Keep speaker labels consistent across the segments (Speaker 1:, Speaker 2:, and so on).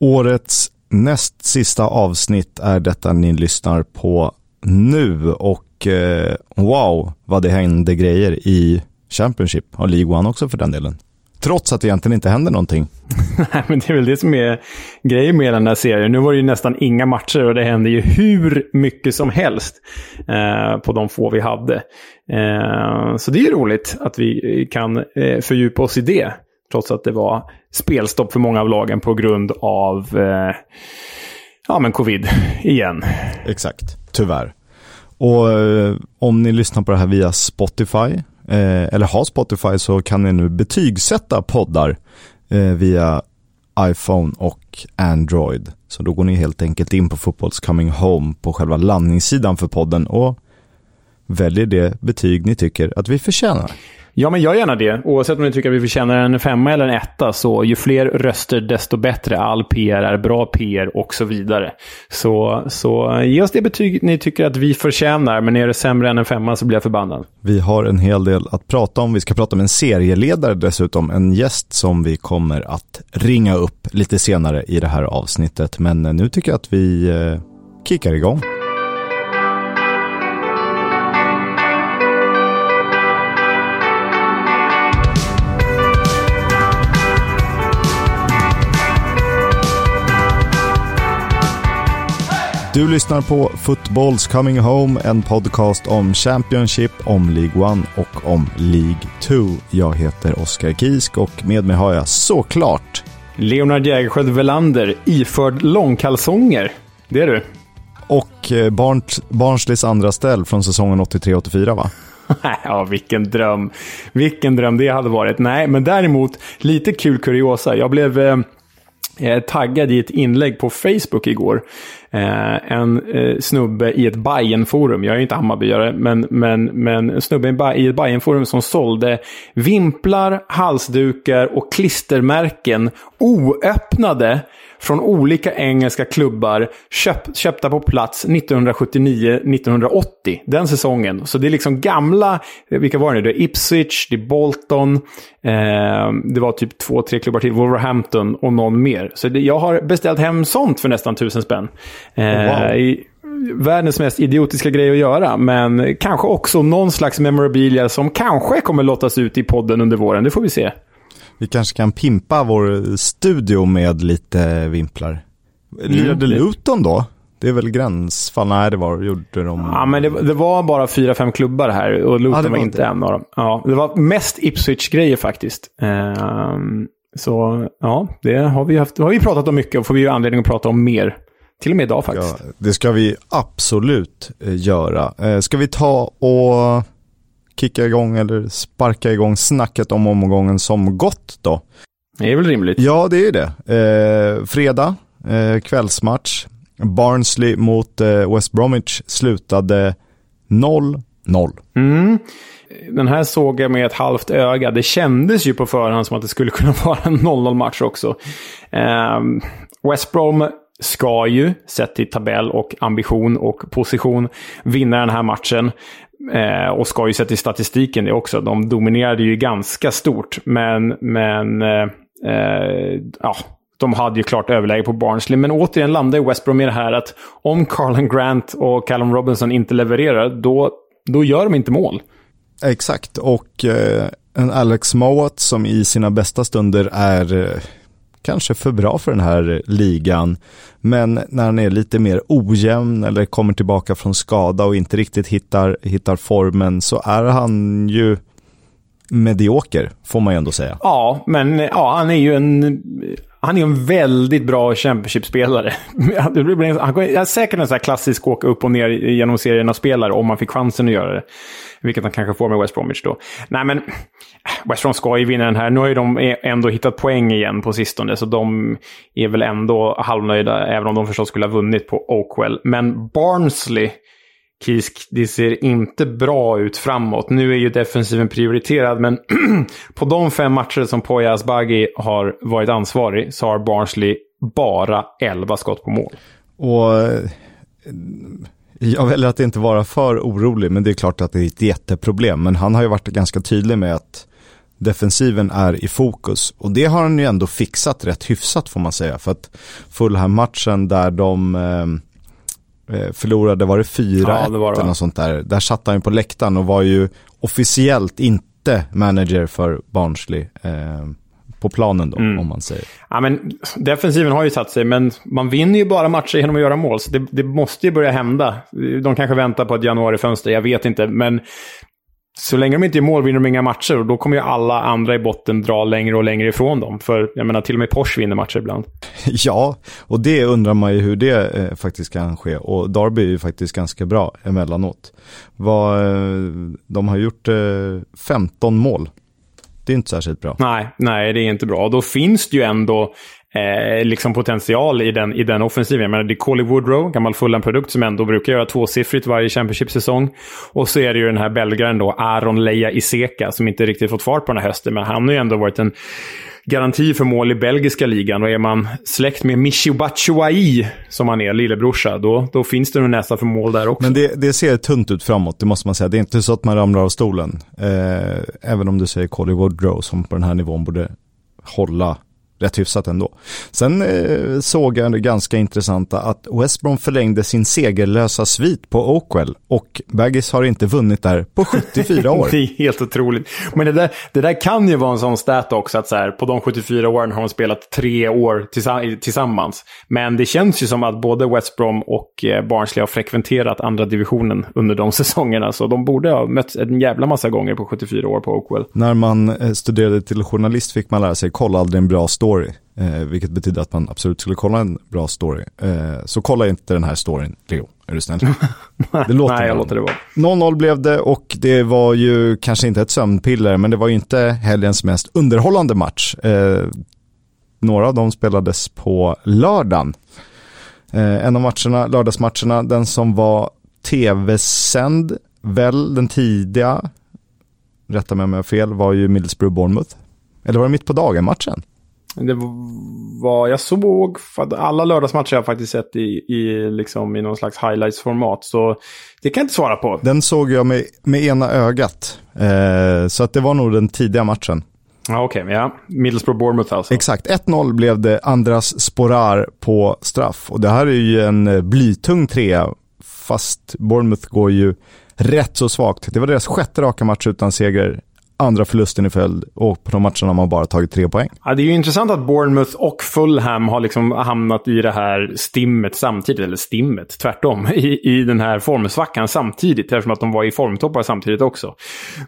Speaker 1: Årets näst sista avsnitt är detta ni lyssnar på nu och eh, wow vad det hände grejer i Championship och League One också för den delen. Trots att det egentligen inte händer någonting.
Speaker 2: Nej, men det är väl det som är grejen med den här serien. Nu var det ju nästan inga matcher och det hände ju hur mycket som helst eh, på de få vi hade. Eh, så det är ju roligt att vi kan eh, fördjupa oss i det. Trots att det var spelstopp för många av lagen på grund av eh, ja, men covid igen.
Speaker 1: Exakt, tyvärr. Och eh, om ni lyssnar på det här via Spotify eh, eller har Spotify så kan ni nu betygsätta poddar eh, via iPhone och Android. Så då går ni helt enkelt in på Fotbolls Coming Home på själva landningssidan för podden och väljer det betyg ni tycker att vi förtjänar.
Speaker 2: Ja, men gör gärna det. Oavsett om ni tycker att vi förtjänar en femma eller en etta, så ju fler röster desto bättre. All PR är bra PR och så vidare. Så, så ge oss det betyg ni tycker att vi förtjänar, men är det sämre än en femma så blir jag förbannad.
Speaker 1: Vi har en hel del att prata om. Vi ska prata med en serieledare dessutom, en gäst som vi kommer att ringa upp lite senare i det här avsnittet. Men eh, nu tycker jag att vi eh, kickar igång. Du lyssnar på Footballs Coming Home, en podcast om Championship, om League One och om League 2. Jag heter Oskar Kisk och med mig har jag såklart
Speaker 2: Leonard Jägerskiöld Velander, iförd långkalsonger. Det är du.
Speaker 1: Och eh, Barnsleys andra ställ från säsongen 83-84 va?
Speaker 2: ja, vilken dröm. Vilken dröm det hade varit. Nej, men däremot lite kul kuriosa. Jag blev eh, eh taggad i ett inlägg på Facebook igår Eh, en eh, snubbe i ett Bajen-forum, jag är inte Hammarbyare, men, men, men en snubbe i ett Bajen-forum som sålde vimplar, halsdukar och klistermärken oöppnade från olika engelska klubbar köpt, köpta på plats 1979-1980. Den säsongen. Så det är liksom gamla, vilka var det? Det är Ipswich, det är Bolton, eh, det var typ två, tre klubbar till, Wolverhampton och någon mer. Så det, jag har beställt hem sånt för nästan tusen spänn. Eh, wow. i, världens mest idiotiska grej att göra, men kanske också någon slags memorabilia som kanske kommer lottas ut i podden under våren. Det får vi se.
Speaker 1: Vi kanske kan pimpa vår studio med lite vimplar. Lirade mm. Luton då? Det är väl gränsfall? Nej, det var, gjorde de...
Speaker 2: Ja, men det, det var bara fyra, fem klubbar här och Luton ja, var, inte en av dem. Ja, det var mest Ipswich-grejer faktiskt. Um, så ja, det har vi, haft, det har vi pratat om mycket och får vi ju anledning att prata om mer. Till och med idag faktiskt. Ja,
Speaker 1: det ska vi absolut eh, göra. Eh, ska vi ta och kicka igång eller sparka igång snacket om omgången som gått då?
Speaker 2: Det är väl rimligt?
Speaker 1: Ja, det är det. Eh, fredag, eh, kvällsmatch. Barnsley mot eh, West Bromwich slutade 0-0.
Speaker 2: Mm. Den här såg jag med ett halvt öga. Det kändes ju på förhand som att det skulle kunna vara en 0-0 match också. Eh, West Brom ska ju, sett till tabell och ambition och position, vinna den här matchen. Eh, och ska ju sett i statistiken det också. De dominerade ju ganska stort. Men, men eh, eh, ja, de hade ju klart överläge på Barnsley. Men återigen landar West Brom i det här att om Carlin Grant och Callum Robinson inte levererar, då, då gör de inte mål.
Speaker 1: Exakt, och eh, en Alex Mowat som i sina bästa stunder är eh, kanske för bra för den här ligan. Men när han är lite mer ojämn eller kommer tillbaka från skada och inte riktigt hittar, hittar formen så är han ju medioker, får man ju ändå säga.
Speaker 2: Ja, men ja, han är ju en han är en väldigt bra Championship-spelare. Han är säkert en sån här klassisk åka upp och ner genom serierna-spelare om man fick chansen att göra det. Vilket han kanske får med West Bromwich då. Nej, men West Brom ska ju vinna den här. Nu har ju de e- ändå hittat poäng igen på sistone, så de är väl ändå halvnöjda, även om de förstås skulle ha vunnit på Oakwell. Men Barnsley Kisk, det ser inte bra ut framåt. Nu är ju defensiven prioriterad, men på de fem matcher som Poya Asbaghi har varit ansvarig så har Barnsley bara 11 skott på mål.
Speaker 1: Och eh, jag väljer att inte vara för orolig, men det är klart att det är ett jätteproblem. Men han har ju varit ganska tydlig med att defensiven är i fokus. Och det har han ju ändå fixat rätt hyfsat får man säga. För att Fulham-matchen där de eh, eh förlorade, var det 4-1 ja, eller något sånt där. Där satt han ju på läktaren och var ju officiellt inte manager för Barnsley. Eh, på planen då, mm. om man säger.
Speaker 2: Ja, men defensiven har ju satt sig, men man vinner ju bara matcher genom att göra mål. Så det, det måste ju börja hända. De kanske väntar på ett januarifönster, jag vet inte. Men så länge de inte gör mål vinner de inga matcher och då kommer ju alla andra i botten dra längre och längre ifrån dem. För jag menar, till och med Porsche vinner matcher ibland.
Speaker 1: Ja, och det undrar man ju hur det eh, faktiskt kan ske. Och Darby är ju faktiskt ganska bra emellanåt. Vad, eh, de har gjort eh, 15 mål det är inte särskilt bra.
Speaker 2: Nej, nej, det är inte bra. Och då finns det ju ändå eh, liksom potential i den, i den offensiven. Jag menar, det är Coley Woodrow, gammal Fulham-produkt, som ändå brukar göra tvåsiffrigt varje Championship-säsong. Och så är det ju den här belgaren då, Aron Leia Iseka, som inte riktigt fått fart på den här hösten. Men han har ju ändå varit en garanti för mål i belgiska ligan. Och är man släkt med Michi Batshuayi, som han är, lillebrorsa, då, då finns det nog nästa för mål där också.
Speaker 1: Men det, det, ser tunt ut framåt, det måste man säga. Det är inte så att man ramlar av stolen. Eh, även om du säger Colly Woodrow, som på den här nivån borde hålla rätt hyfsat ändå. Sen eh, såg jag det ganska intressanta att West Brom förlängde sin segerlösa svit på Oakwell och Baggis har inte vunnit där på 74 år.
Speaker 2: det är helt otroligt. Men det där, det där kan ju vara en sån stat också att så här, på de 74 åren har de spelat tre år tillsammans. Men det känns ju som att både West Brom och eh, Barnsley har frekventerat andra divisionen under de säsongerna. Så de borde ha mötts en jävla massa gånger på 74 år på Oakwell.
Speaker 1: När man eh, studerade till journalist fick man lära sig kolla aldrig en bra story story. Eh, vilket betyder att man absolut skulle kolla en bra story. Eh, så kolla inte den här storyn, Leo. Är du snäll?
Speaker 2: det låter Nej, jag låter det vara.
Speaker 1: 0-0 blev det och det var ju kanske inte ett sömnpiller, men det var ju inte helgens mest underhållande match. Eh, några av dem spelades på lördagen. Eh, en av matcherna, lördagsmatcherna, den som var tv-sänd, väl den tidiga, rätta mig om jag har fel, var ju Middlesbrough-Bournemouth. Eller var det mitt på dagen-matchen?
Speaker 2: Det var, jag såg, alla lördagsmatcher jag faktiskt sett i, i, liksom, i någon slags highlights-format. Så det kan jag inte svara på.
Speaker 1: Den såg jag med, med ena ögat. Eh, så att det var nog den tidiga matchen.
Speaker 2: Ja, Okej, okay, ja. Middlesbrough-Bournemouth alltså.
Speaker 1: Exakt, 1-0 blev det Andras Sporar på straff. Och det här är ju en blytung trea, fast Bournemouth går ju rätt så svagt. Det var deras sjätte raka match utan seger andra förlusten i följd och på de matcherna har man bara tagit tre poäng.
Speaker 2: Ja, det är ju intressant att Bournemouth och Fulham har liksom hamnat i det här stimmet samtidigt, eller stimmet, tvärtom, i, i den här formsvackan samtidigt, eftersom att de var i formtoppar samtidigt också.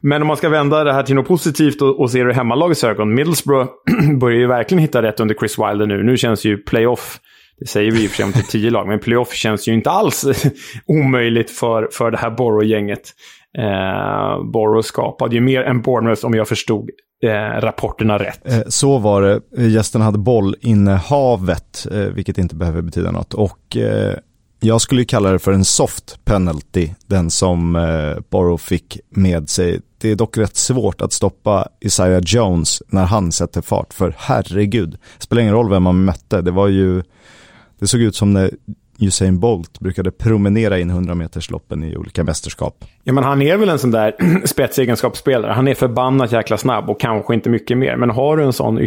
Speaker 2: Men om man ska vända det här till något positivt och, och se det i hemmalagets ögon, Middlesbrough börjar ju verkligen hitta rätt under Chris Wilder nu. Nu känns ju playoff det säger vi i och för sig om till tio lag, men playoff känns ju inte alls omöjligt för, för det här Borough-gänget. Eh, Borough skapade ju mer än Bournemouth om jag förstod eh, rapporterna rätt.
Speaker 1: Eh, så var det. Gästerna hade bollinnehavet, eh, vilket inte behöver betyda något. Och eh, jag skulle kalla det för en soft penalty, den som eh, Borough fick med sig. Det är dock rätt svårt att stoppa Isaiah Jones när han sätter fart, för herregud, det spelar ingen roll vem man mötte. Det var ju, det såg ut som när Usain Bolt brukade promenera in 100 metersloppen i olika mästerskap.
Speaker 2: Ja, men han är väl en sån där spetsegenskapsspelare. Han är förbannat jäkla snabb och kanske inte mycket mer. Men har du en sån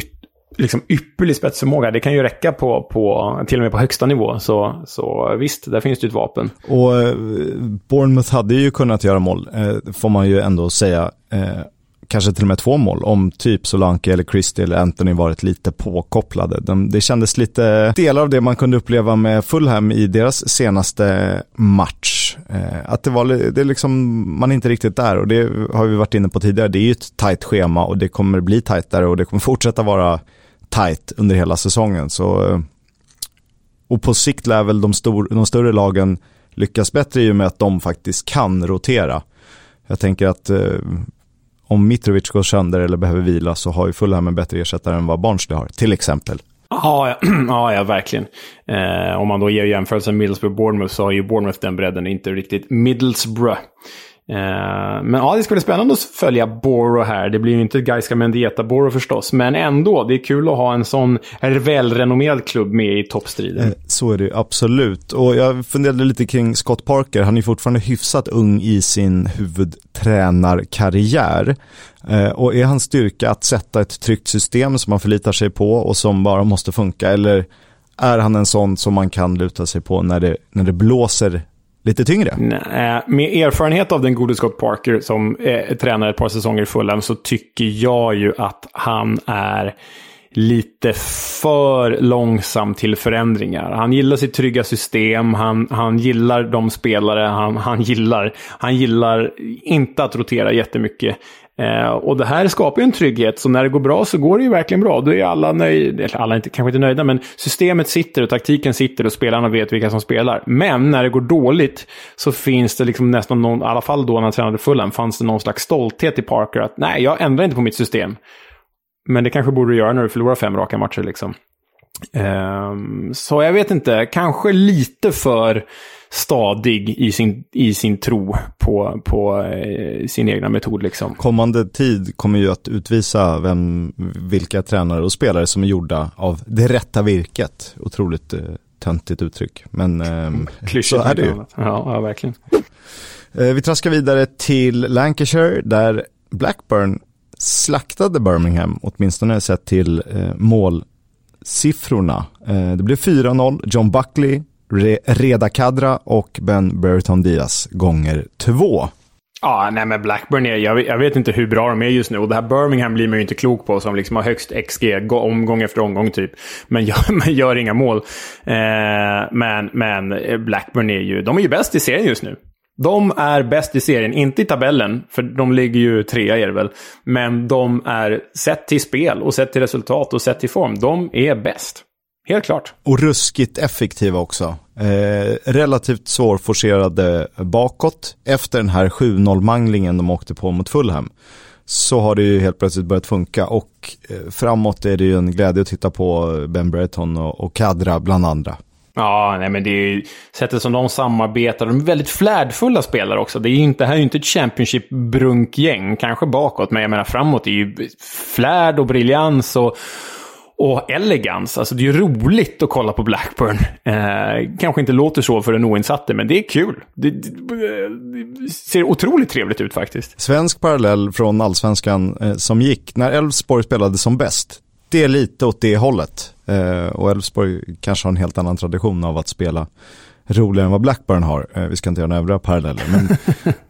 Speaker 2: liksom ypperlig spetsförmåga, det kan ju räcka på, på, till och med på högsta nivå. Så, så visst, där finns det ett vapen.
Speaker 1: Och eh, Bournemouth hade ju kunnat göra mål, eh, får man ju ändå säga. Kanske till och med två mål om typ Solanke eller Christie eller Anthony varit lite påkopplade. De, det kändes lite delar av det man kunde uppleva med Fulham i deras senaste match. Eh, att det var det är liksom, man är inte riktigt där och det har vi varit inne på tidigare. Det är ju ett tajt schema och det kommer bli tajtare och det kommer fortsätta vara tajt under hela säsongen. Så, eh, och på sikt lär väl de, stor, de större lagen lyckas bättre i och med att de faktiskt kan rotera. Jag tänker att eh, om Mitrovic går sönder eller behöver vila så har ju Fulham en bättre ersättare än vad Barnsley har, till exempel.
Speaker 2: Ja, ja, ja verkligen. Eh, om man då ger jämförelsen Middlesbrough-Bournemouth så har ju Bournemouth den bredden, inte riktigt Middlesbrough. Eh, men ja, det ska bli spännande att följa Boro här. Det blir ju inte Gaiska Mendieta Boro förstås, men ändå. Det är kul att ha en sån välrenommerad klubb med i toppstriden. Eh,
Speaker 1: så är det absolut. Och jag funderade lite kring Scott Parker. Han är fortfarande hyfsat ung i sin huvudtränarkarriär. Eh, och är hans styrka att sätta ett tryggt system som man förlitar sig på och som bara måste funka? Eller är han en sån som man kan luta sig på när det, när det blåser lite tyngre?
Speaker 2: Nej, med erfarenhet av den gode Scott Parker som eh, tränare ett par säsonger i Fulham så tycker jag ju att han är lite för långsam till förändringar. Han gillar sitt trygga system, han, han gillar de spelare han, han gillar. Han gillar inte att rotera jättemycket. Eh, och det här skapar ju en trygghet, så när det går bra så går det ju verkligen bra. Då är alla nöjda, eller alla är inte, kanske inte nöjda, men systemet sitter och taktiken sitter och spelarna vet vilka som spelar. Men när det går dåligt så finns det liksom nästan någon, i alla fall då när han tränade Fulham, fanns det någon slags stolthet i Parker att nej, jag ändrar inte på mitt system. Men det kanske borde du göra när du förlorar fem raka matcher liksom. Eh, så jag vet inte, kanske lite för stadig i sin, i sin tro på, på eh, sin egna metod. Liksom.
Speaker 1: Kommande tid kommer ju att utvisa vem, vilka tränare och spelare som är gjorda av det rätta virket. Otroligt eh, töntigt uttryck, men eh, så är det ju. Ja,
Speaker 2: ja, verkligen.
Speaker 1: Eh, vi traskar vidare till Lancashire där Blackburn slaktade Birmingham, åtminstone sett till eh, målsiffrorna. Eh, det blev 4-0, John Buckley Reda Kadra och Ben Burton Diaz gånger två.
Speaker 2: Ja, nej men Blackburn är, jag, jag, vet inte hur bra de är just nu. Och det här Birmingham blir man ju inte klok på som liksom har högst XG omgång efter omgång typ. Men gör, men gör inga mål. Eh, men, men eh, Blackburn är ju, de är ju bäst i serien just nu. De är bäst i serien, inte i tabellen, för de ligger ju trea är det väl. Men de är, sett till spel och sett till resultat och sett till form, de är bäst. Helt klart.
Speaker 1: Och ruskigt effektiva också. Eh, relativt svårforcerade bakåt. Efter den här 7-0-manglingen de åkte på mot Fulham så har det ju helt plötsligt börjat funka och eh, framåt är det ju en glädje att titta på Ben Breton och, och Kadra bland andra.
Speaker 2: Ja, nej men det är ju sättet som de samarbetar. De är väldigt flärdfulla spelare också. Det, är inte, det här är ju inte ett Championship-brunkgäng, kanske bakåt, men jag menar framåt är ju flärd och briljans och och elegans. Alltså det är ju roligt att kolla på Blackburn. Eh, kanske inte låter så för den oinsatte, men det är kul. Det, det, det, ser otroligt trevligt ut faktiskt.
Speaker 1: Svensk parallell från allsvenskan eh, som gick när Elfsborg spelade som bäst. Det är lite åt det hållet. Eh, och Elfsborg kanske har en helt annan tradition av att spela roligare än vad Blackburn har. Eh, vi ska inte göra några övriga paralleller. Men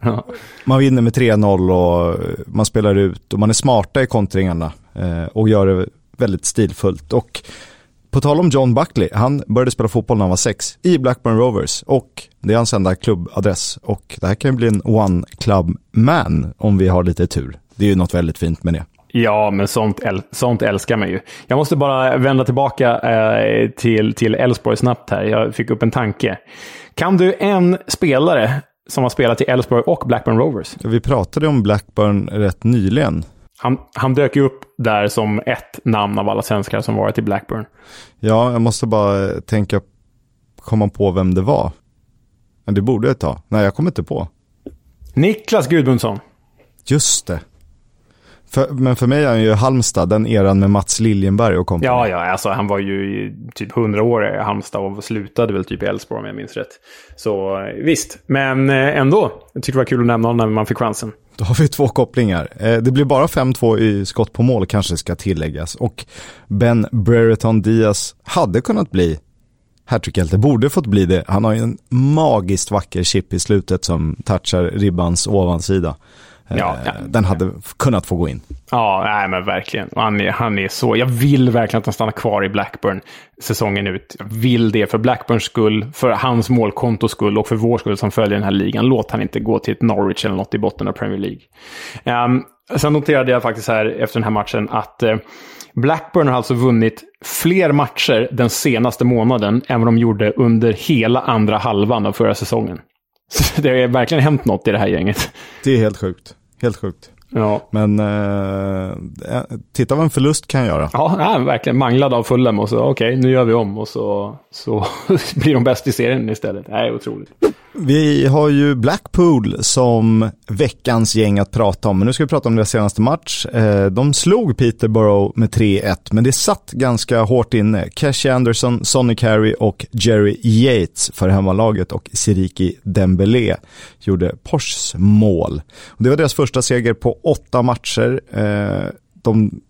Speaker 1: ja. Man vinner med 3-0 och man spelar ut och man är smarta i kontringarna eh, och gör det väldigt stilfullt. Och på tal om John Buckley, han började spela fotboll när han var sex i Blackburn Rovers och det är hans enda klubbadress. Och det här kan ju bli en one club man om vi har lite tur. Det är ju något väldigt fint med det.
Speaker 2: Ja, men sånt, äl sånt älskar man ju. Jag måste bara vända tillbaka eh, till, till Elfsborg snabbt här. Jag fick upp en tanke. Kan du en spelare som har spelat i Elfsborg och Blackburn Rovers?
Speaker 1: Vi pratade om Blackburn rätt nyligen.
Speaker 2: Han, han dök ju upp där som ett namn av alla svenskar som varit i Blackburn.
Speaker 1: Ja, jag måste bara tänka, komma på vem det var. Men det borde jag ta. Nej, jag kommer inte på.
Speaker 2: Niklas Gudmundsson.
Speaker 1: Just det. För, men för mig är han ju Halmstad, den eran med Mats Liljenberg och kompani.
Speaker 2: Ja, ja, alltså han var ju typ 100 år i Halmstad och slutade väl typ i Elfsborg om jag minns rätt. Så visst, men eh, ändå. Jag tyckte det var kul att nämna honom när man fick chansen.
Speaker 1: Då har vi två kopplingar. Eh, det blir bara 5-2 i skott på mål kanske ska tilläggas. Och Ben Brereton Diaz hade kunnat bli hattrickhjälte, borde fått bli det. Han har ju en magiskt vacker chip i slutet som touchar ribbans ovansida. Ja, ja. Eh, den hade kunnat få gå in.
Speaker 2: Ja, nej, men verkligen. Han är, han är så... Jag vill verkligen att han stannar kvar i Blackburn säsongen ut. Jag vill det för Blackburns skull, för hans målkontos skull och för vår skull som följer den här ligan. Låt han inte gå till ett Norwich eller något i botten av Premier League. Um, sen noterade jag faktiskt här efter den här matchen att uh, Blackburn har alltså vunnit fler matcher den senaste månaden än vad de gjorde under hela andra halvan av förra säsongen. Så det har verkligen hänt något i det här gänget.
Speaker 1: Det är helt sjukt. Helt sjukt. Ja. Men eh, eh titta vad en förlust kan göra.
Speaker 2: Ja, ja verkligen. Manglad av Fulham och så okej, okay, nu gör vi om och så, så blir de bäst i serien istället. Det är otroligt.
Speaker 1: Vi har ju Blackpool som veckans gäng att prata om, men nu ska vi prata om deras senaste match. Eh, de slog Peterborough med 3-1, men det satt ganska hårt inne. Cashy Anderson, Sonny Carey och Jerry Yates för hemmalaget och Siriki Dembélé gjorde Porsches mål. Det var deras första seger på åtta matcher. Eh, de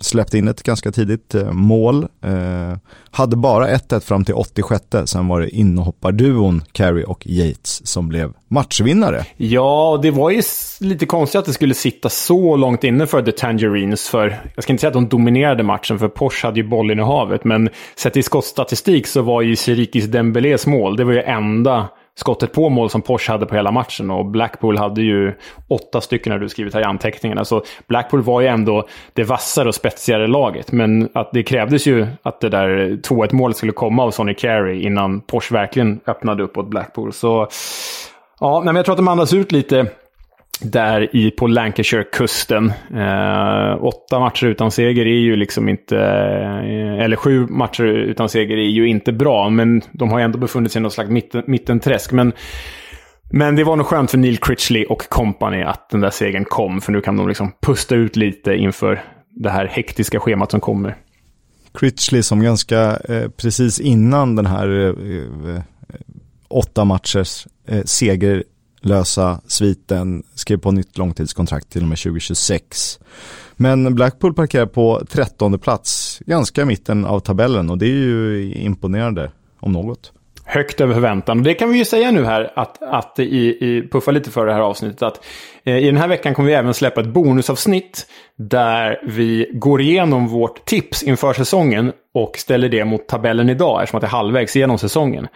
Speaker 1: släppte in ett ganska tidigt eh, mål. Eh, hade bara 1-1 fram till 86, sen var det inhopparduon Carey och Yates som blev matchvinnare.
Speaker 2: Ja, det var ju lite konstigt att det skulle sitta så långt inne för The Tangerines. För, jag ska inte säga att de dominerade matchen, för Porsche hade ju bollen i havet. Men sett i skottstatistik så var ju Sirikis Dembélés mål, det var ju enda skottet på mål som Porsche hade på hela matchen. Och Blackpool hade ju åtta stycken, när du skrivit här i anteckningarna. Så alltså, Blackpool var ju ändå det vassare och spetsigare laget. Men att det krävdes ju att det där 2-1 målet skulle komma av Sonny Carey innan Porsche verkligen öppnade upp åt Blackpool. Så ja, men jag tror att de andas ut lite där i, på Lancashire-kusten. Eh, åtta matcher utan seger är ju liksom inte... Eh, eller sju matcher utan seger är ju inte bra, men de har ju ändå befunnit sig i något slags mitten, mittenträsk. Men, men det var nog skönt för Neil Critchley och company att den där segern kom, för nu kan de liksom pusta ut lite inför det här hektiska schemat som kommer.
Speaker 1: Critchley som ganska eh, precis innan den här eh, eh åtta matchers eh, seger lösa sviten, skrev på nytt långtidskontrakt till och med 2026. Men Blackpool parkerar på trettonde plats, ganska i mitten av tabellen och det är ju imponerande om något.
Speaker 2: Högt över förväntan. Och det kan vi ju säga nu här, att, att i, i, puffa lite för det här avsnittet, att Eh, i den här veckan kommer vi även släppa ett bonusavsnitt där vi går igenom vårt tips inför säsongen och ställer det mot tabellen idag eftersom att det är halvvägs genom säsongen.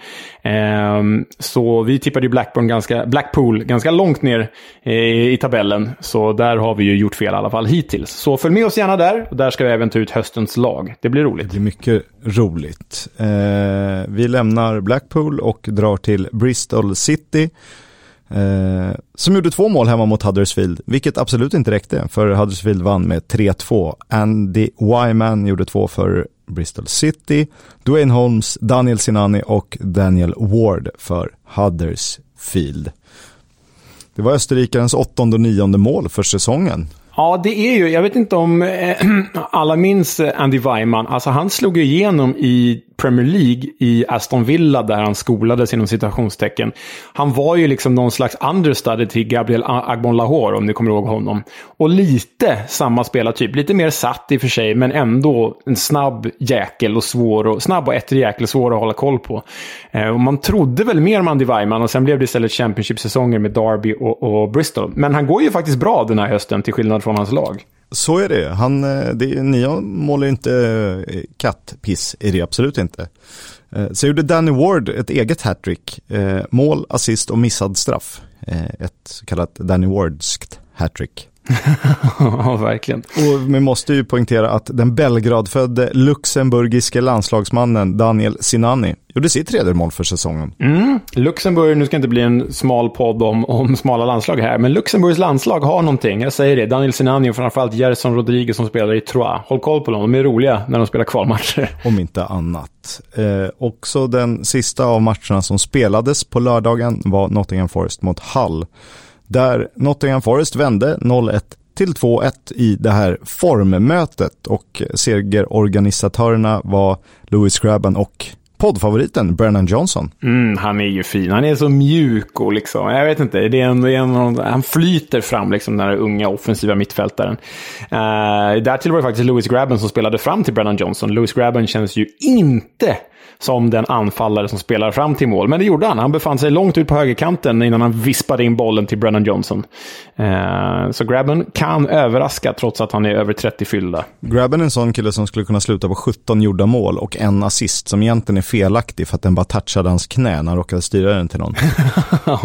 Speaker 2: Ehm, så vi tippade ju Blackburn ganska, Blackpool ganska långt ner eh, i tabellen. Så där har vi ju gjort fel i alla fall hittills. Så följ med oss gärna där. Och där ska vi även ta ut höstens lag. Det blir roligt.
Speaker 1: Det blir mycket roligt. Eh, vi lämnar Blackpool och drar till Bristol City. Eh, som gjorde två mål hemma mot Huddersfield, vilket absolut inte räckte, för Huddersfield vann med 3-2. Andy Wyman gjorde två för Bristol City, Dwayne Holmes, Daniel Sinani och Daniel Ward för Huddersfield. Det var österrikarens åttonde och nionde mål för säsongen.
Speaker 2: Ja, det är ju, jag vet inte om äh, alla minns Andy Weimann. Alltså han slog ju igenom i Premier League i Aston Villa där han skolades inom citationstecken. Han var ju liksom någon slags understudy till Gabriel Agbon Lahore om ni kommer ihåg honom. Och lite samma spelartyp, lite mer satt i och för sig, men ändå en snabb jäkel och svår och snabb och ettrig jäkel och svår att hålla koll på. Eh, och man trodde väl mer om Andy Weiman och sen blev det istället Championship-säsonger med Derby och, och Bristol. Men han går ju faktiskt bra den här hösten till skillnad från hans lag.
Speaker 1: Så är det. Han, eh, det ni målar ju inte eh, kattpiss i det, absolut inte. Eh, så gjorde Danny Ward ett eget hattrick. Mål, assist och missad straff. Ett så kallat Danny Wardskt hattrick.
Speaker 2: ja, verkligen.
Speaker 1: Och vi måste ju poängtera att den Belgradfödde luxemburgiske landslagsmannen Daniel Sinani gjorde sitt tredje mål för säsongen.
Speaker 2: Mm. Luxemburg, nu ska inte bli en smal podd om, om smala landslag här, men Luxemburgs landslag har någonting. Jag säger det. Daniel Sinani och framförallt Gerson Rodriguez som spelar i Troyes. Håll koll på dem, de är roliga när de spelar kvalmatcher.
Speaker 1: Om inte annat. Eh, också den sista av matcherna som spelades på lördagen var Nottingham Forest mot Hull där Nottingham Forest vände 0-1 till 2-1 i det här formmötet och segerorganisatörerna var Louis Grabban och poddfavoriten Brennan Johnson.
Speaker 2: Mm, han är ju fin. Han är så mjuk och liksom, jag vet inte, det är en, det är en, han flyter fram liksom den här unga offensiva mittfältaren. Eh, uh, därtill var det faktiskt Louis Grabban som spelade fram till Brennan Johnson. Louis Grabban känns ju inte som den anfallare som spelar fram till mål. Men det gjorde han. Han befann sig långt ut på högerkanten innan han vispade in bollen till Brennan Johnson. Eh, så Grabben kan överraska trots att han är över 30 fyllda.
Speaker 1: Grabben är en sån kille som skulle kunna sluta på 17 gjorda mål och en assist som egentligen är felaktig för att den bara touchade hans knä när han råkade styra den till någon.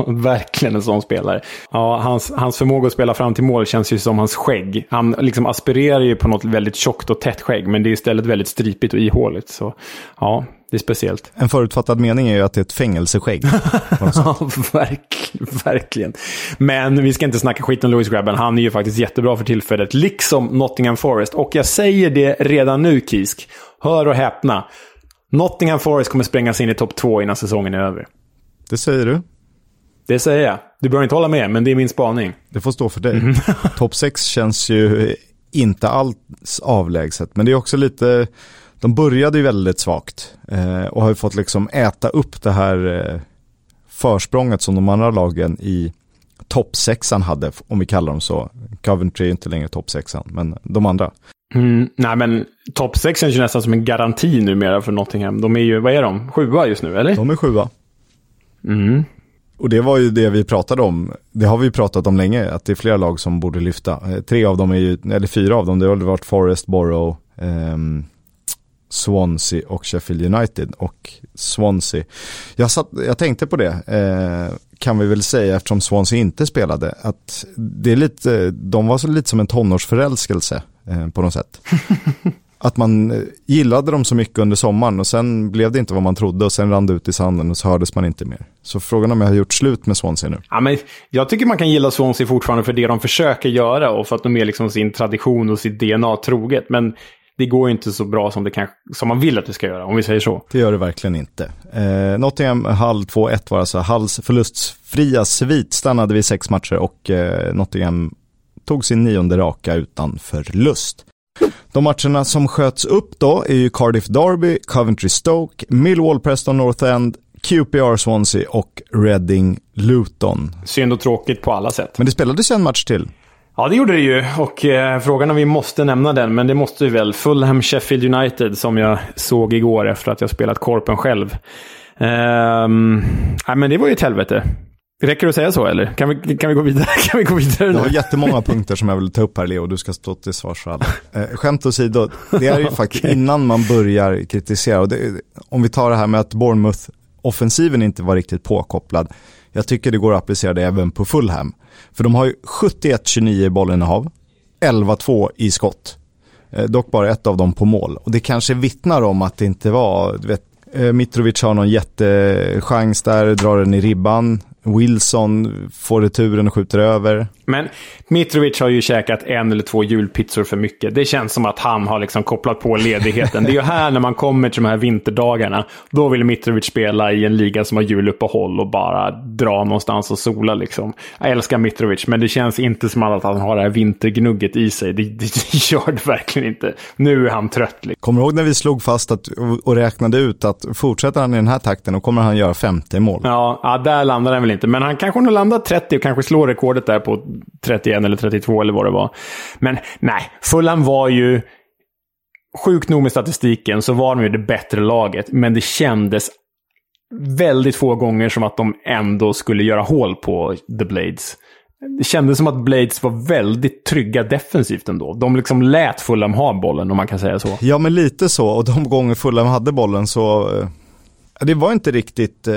Speaker 2: Verkligen en sån spelare. Ja, hans, hans förmåga att spela fram till mål känns ju som hans skägg. Han liksom aspirerar ju på något väldigt tjockt och tätt skägg, men det är istället väldigt stripigt och ihåligt. Så ja, det är speciellt.
Speaker 1: En förutfattad mening är ju att det är ett fängelseskägg.
Speaker 2: ja, verkligen, verkligen. Men vi ska inte snacka skit om Louis Grabben. Han är ju faktiskt jättebra för tillfället, liksom Nottingham Forest. Och jag säger det redan nu, Kisk. Hör och häpna. Nottingham Forest kommer sprängas in i topp två innan säsongen är över.
Speaker 1: Det säger du.
Speaker 2: Det säger jag. Du behöver inte hålla med, men det är min spaning.
Speaker 1: Det får stå för dig. Mm. Topp 6 känns ju inte alls avlägset, men det är också lite, de började ju väldigt svagt eh, och har ju fått liksom äta upp det här eh, försprånget som de andra lagen i toppsexan hade, om vi kallar dem så. Coventry är inte längre toppsexan, men de andra.
Speaker 2: Mm, nej, men topp 6 känns nästan som en garanti numera för Nottingham. De är ju, vad är de? Sjua just nu, eller?
Speaker 1: De är sjua.
Speaker 2: Mm.
Speaker 1: Och det var ju det vi pratade om. Det har vi pratat om länge, att det är flera lag som borde lyfta. Eh, tre av dem är ju, eller fyra av dem, det har varit Forest, Borough, um, Swansea och Sheffield United. Och Swansea, jag, satt, jag tänkte på det, eh, kan vi väl säga eftersom Swansea inte spelade, att det är lite, de var så lite som en tonårsförälskelse eh, på något sätt. att man eh, gillade dem så mycket under sommaren och sen blev det inte vad man trodde och sen rann det ut i sanden och så hördes man inte mer. Så frågan om jag har gjort slut med Swansea nu.
Speaker 2: Ja, men jag tycker man kan gilla Swansea fortfarande för det de försöker göra och för att de är liksom sin tradition och sitt DNA troget. Men det går inte så bra som, det kan, som man vill att det ska göra, om vi säger så.
Speaker 1: Det gör det verkligen inte. Eh, Nottingham Hull 2-1 var alltså Hulls förlustfria svit stannade vid sex matcher och eh, Nottingham tog sin nionde raka utan förlust. De matcherna som sköts upp då är ju Cardiff Derby, Coventry Stoke, Millwall Preston North End, QPR Swansea och Reading Luton.
Speaker 2: Synd och tråkigt på alla sätt.
Speaker 1: Men det spelades ju en match till.
Speaker 2: Ja, det gjorde det ju. Och eh, frågan om vi måste nämna den, men det måste vi väl. Fulham Sheffield United som jag såg igår efter att jag spelat Korpen själv. Ehm, nej, men det var ju ett helvete. Räcker det att säga så eller? Kan vi, kan vi gå vidare? Kan vi gå vidare
Speaker 1: nu? Jag har jättemånga punkter som jag vill ta upp här Leo, du ska stå till svars för alla. Eh, skämt åsido, det är ju faktiskt innan man börjar kritisera, och det, om vi tar det här med att Bournemouth-offensiven inte var riktigt påkopplad, jag tycker det går att applicera det även på Fulham. För de har ju 71-29 i bollinnehav, 11-2 i skott. Eh, dock bara ett av dem på mål. Och det kanske vittnar om att det inte var, du vet, eh, Mitrovic har någon jättechans där, drar den i ribban. Wilson får returen och skjuter över.
Speaker 2: Men Mitrovic har ju käkat en eller två julpizzor för mycket. Det känns som att han har liksom kopplat på ledigheten. Det är ju här när man kommer till de här vinterdagarna. Då vill Mitrovic spela i en liga som har juluppehåll och bara dra någonstans och sola liksom. Jag älskar Mitrovic, men det känns inte som att han har det här vintergnugget i sig. Det, det gör det verkligen inte. Nu är han trött. Liksom.
Speaker 1: Kommer du ihåg när vi slog fast att, och räknade ut att fortsätter han i den här takten då kommer han göra 50 mål?
Speaker 2: Ja, ja där landar han väl inte. Men han kanske nog landar 30 och kanske slår rekordet där på 31 eller 32 eller vad det var. Men nej, Fulham var ju... Sjukt nog med statistiken så var de ju det bättre laget, men det kändes väldigt få gånger som att de ändå skulle göra hål på The Blades. Det kändes som att Blades var väldigt trygga defensivt ändå. De liksom lät Fulham ha bollen, om man kan säga så.
Speaker 1: Ja, men lite så. Och de gånger Fulham hade bollen så... Eh, det var inte riktigt eh,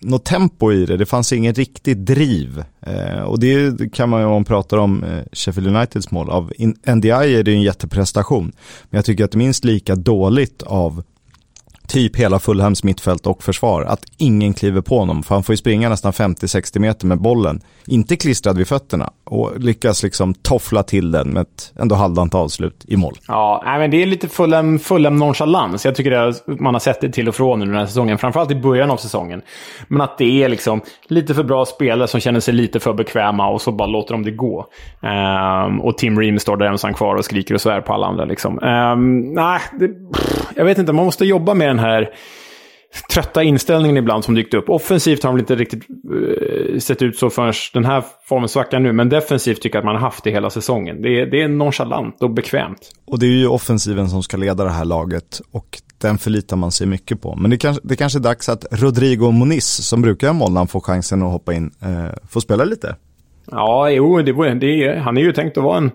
Speaker 1: något tempo i det, det fanns ingen riktigt driv. Eh, och det kan man ju om man pratar om eh, Sheffield Uniteds mål. Av NDI är det en jätteprestation. Men jag tycker att det är minst lika dåligt av typ hela Fulhams mittfält och försvar, att ingen kliver på honom. För han får ju springa nästan 50-60 meter med bollen, inte klistrad vid fötterna och lyckas liksom toffla till den med ett ändå halvdant avslut i mål.
Speaker 2: Ja, men det är lite Fulham, Fulham nonchalans. Jag tycker det, man har sett det till och från under den här säsongen, framförallt i början av säsongen. Men att det är liksom lite för bra spelare som känner sig lite för bekväma och så bara låter de det gå. Um, och Tim Ream står där ensam kvar och skriker och svär på alla andra. Liksom. Um, nej, det, jag vet inte, man måste jobba med den här trötta inställningen ibland som dykt upp. Offensivt har de inte riktigt uh, sett ut så förrän den här formen svackar nu. Men defensivt tycker jag att man har haft det hela säsongen. Det är, det är nonchalant och bekvämt.
Speaker 1: Och det är ju offensiven som ska leda det här laget. Och den förlitar man sig mycket på. Men det kanske, det kanske är dags att Rodrigo Moniz, som brukar ha mål när han får chansen att hoppa in, uh, får spela lite.
Speaker 2: Ja, jo, det, det, han är ju tänkt att vara en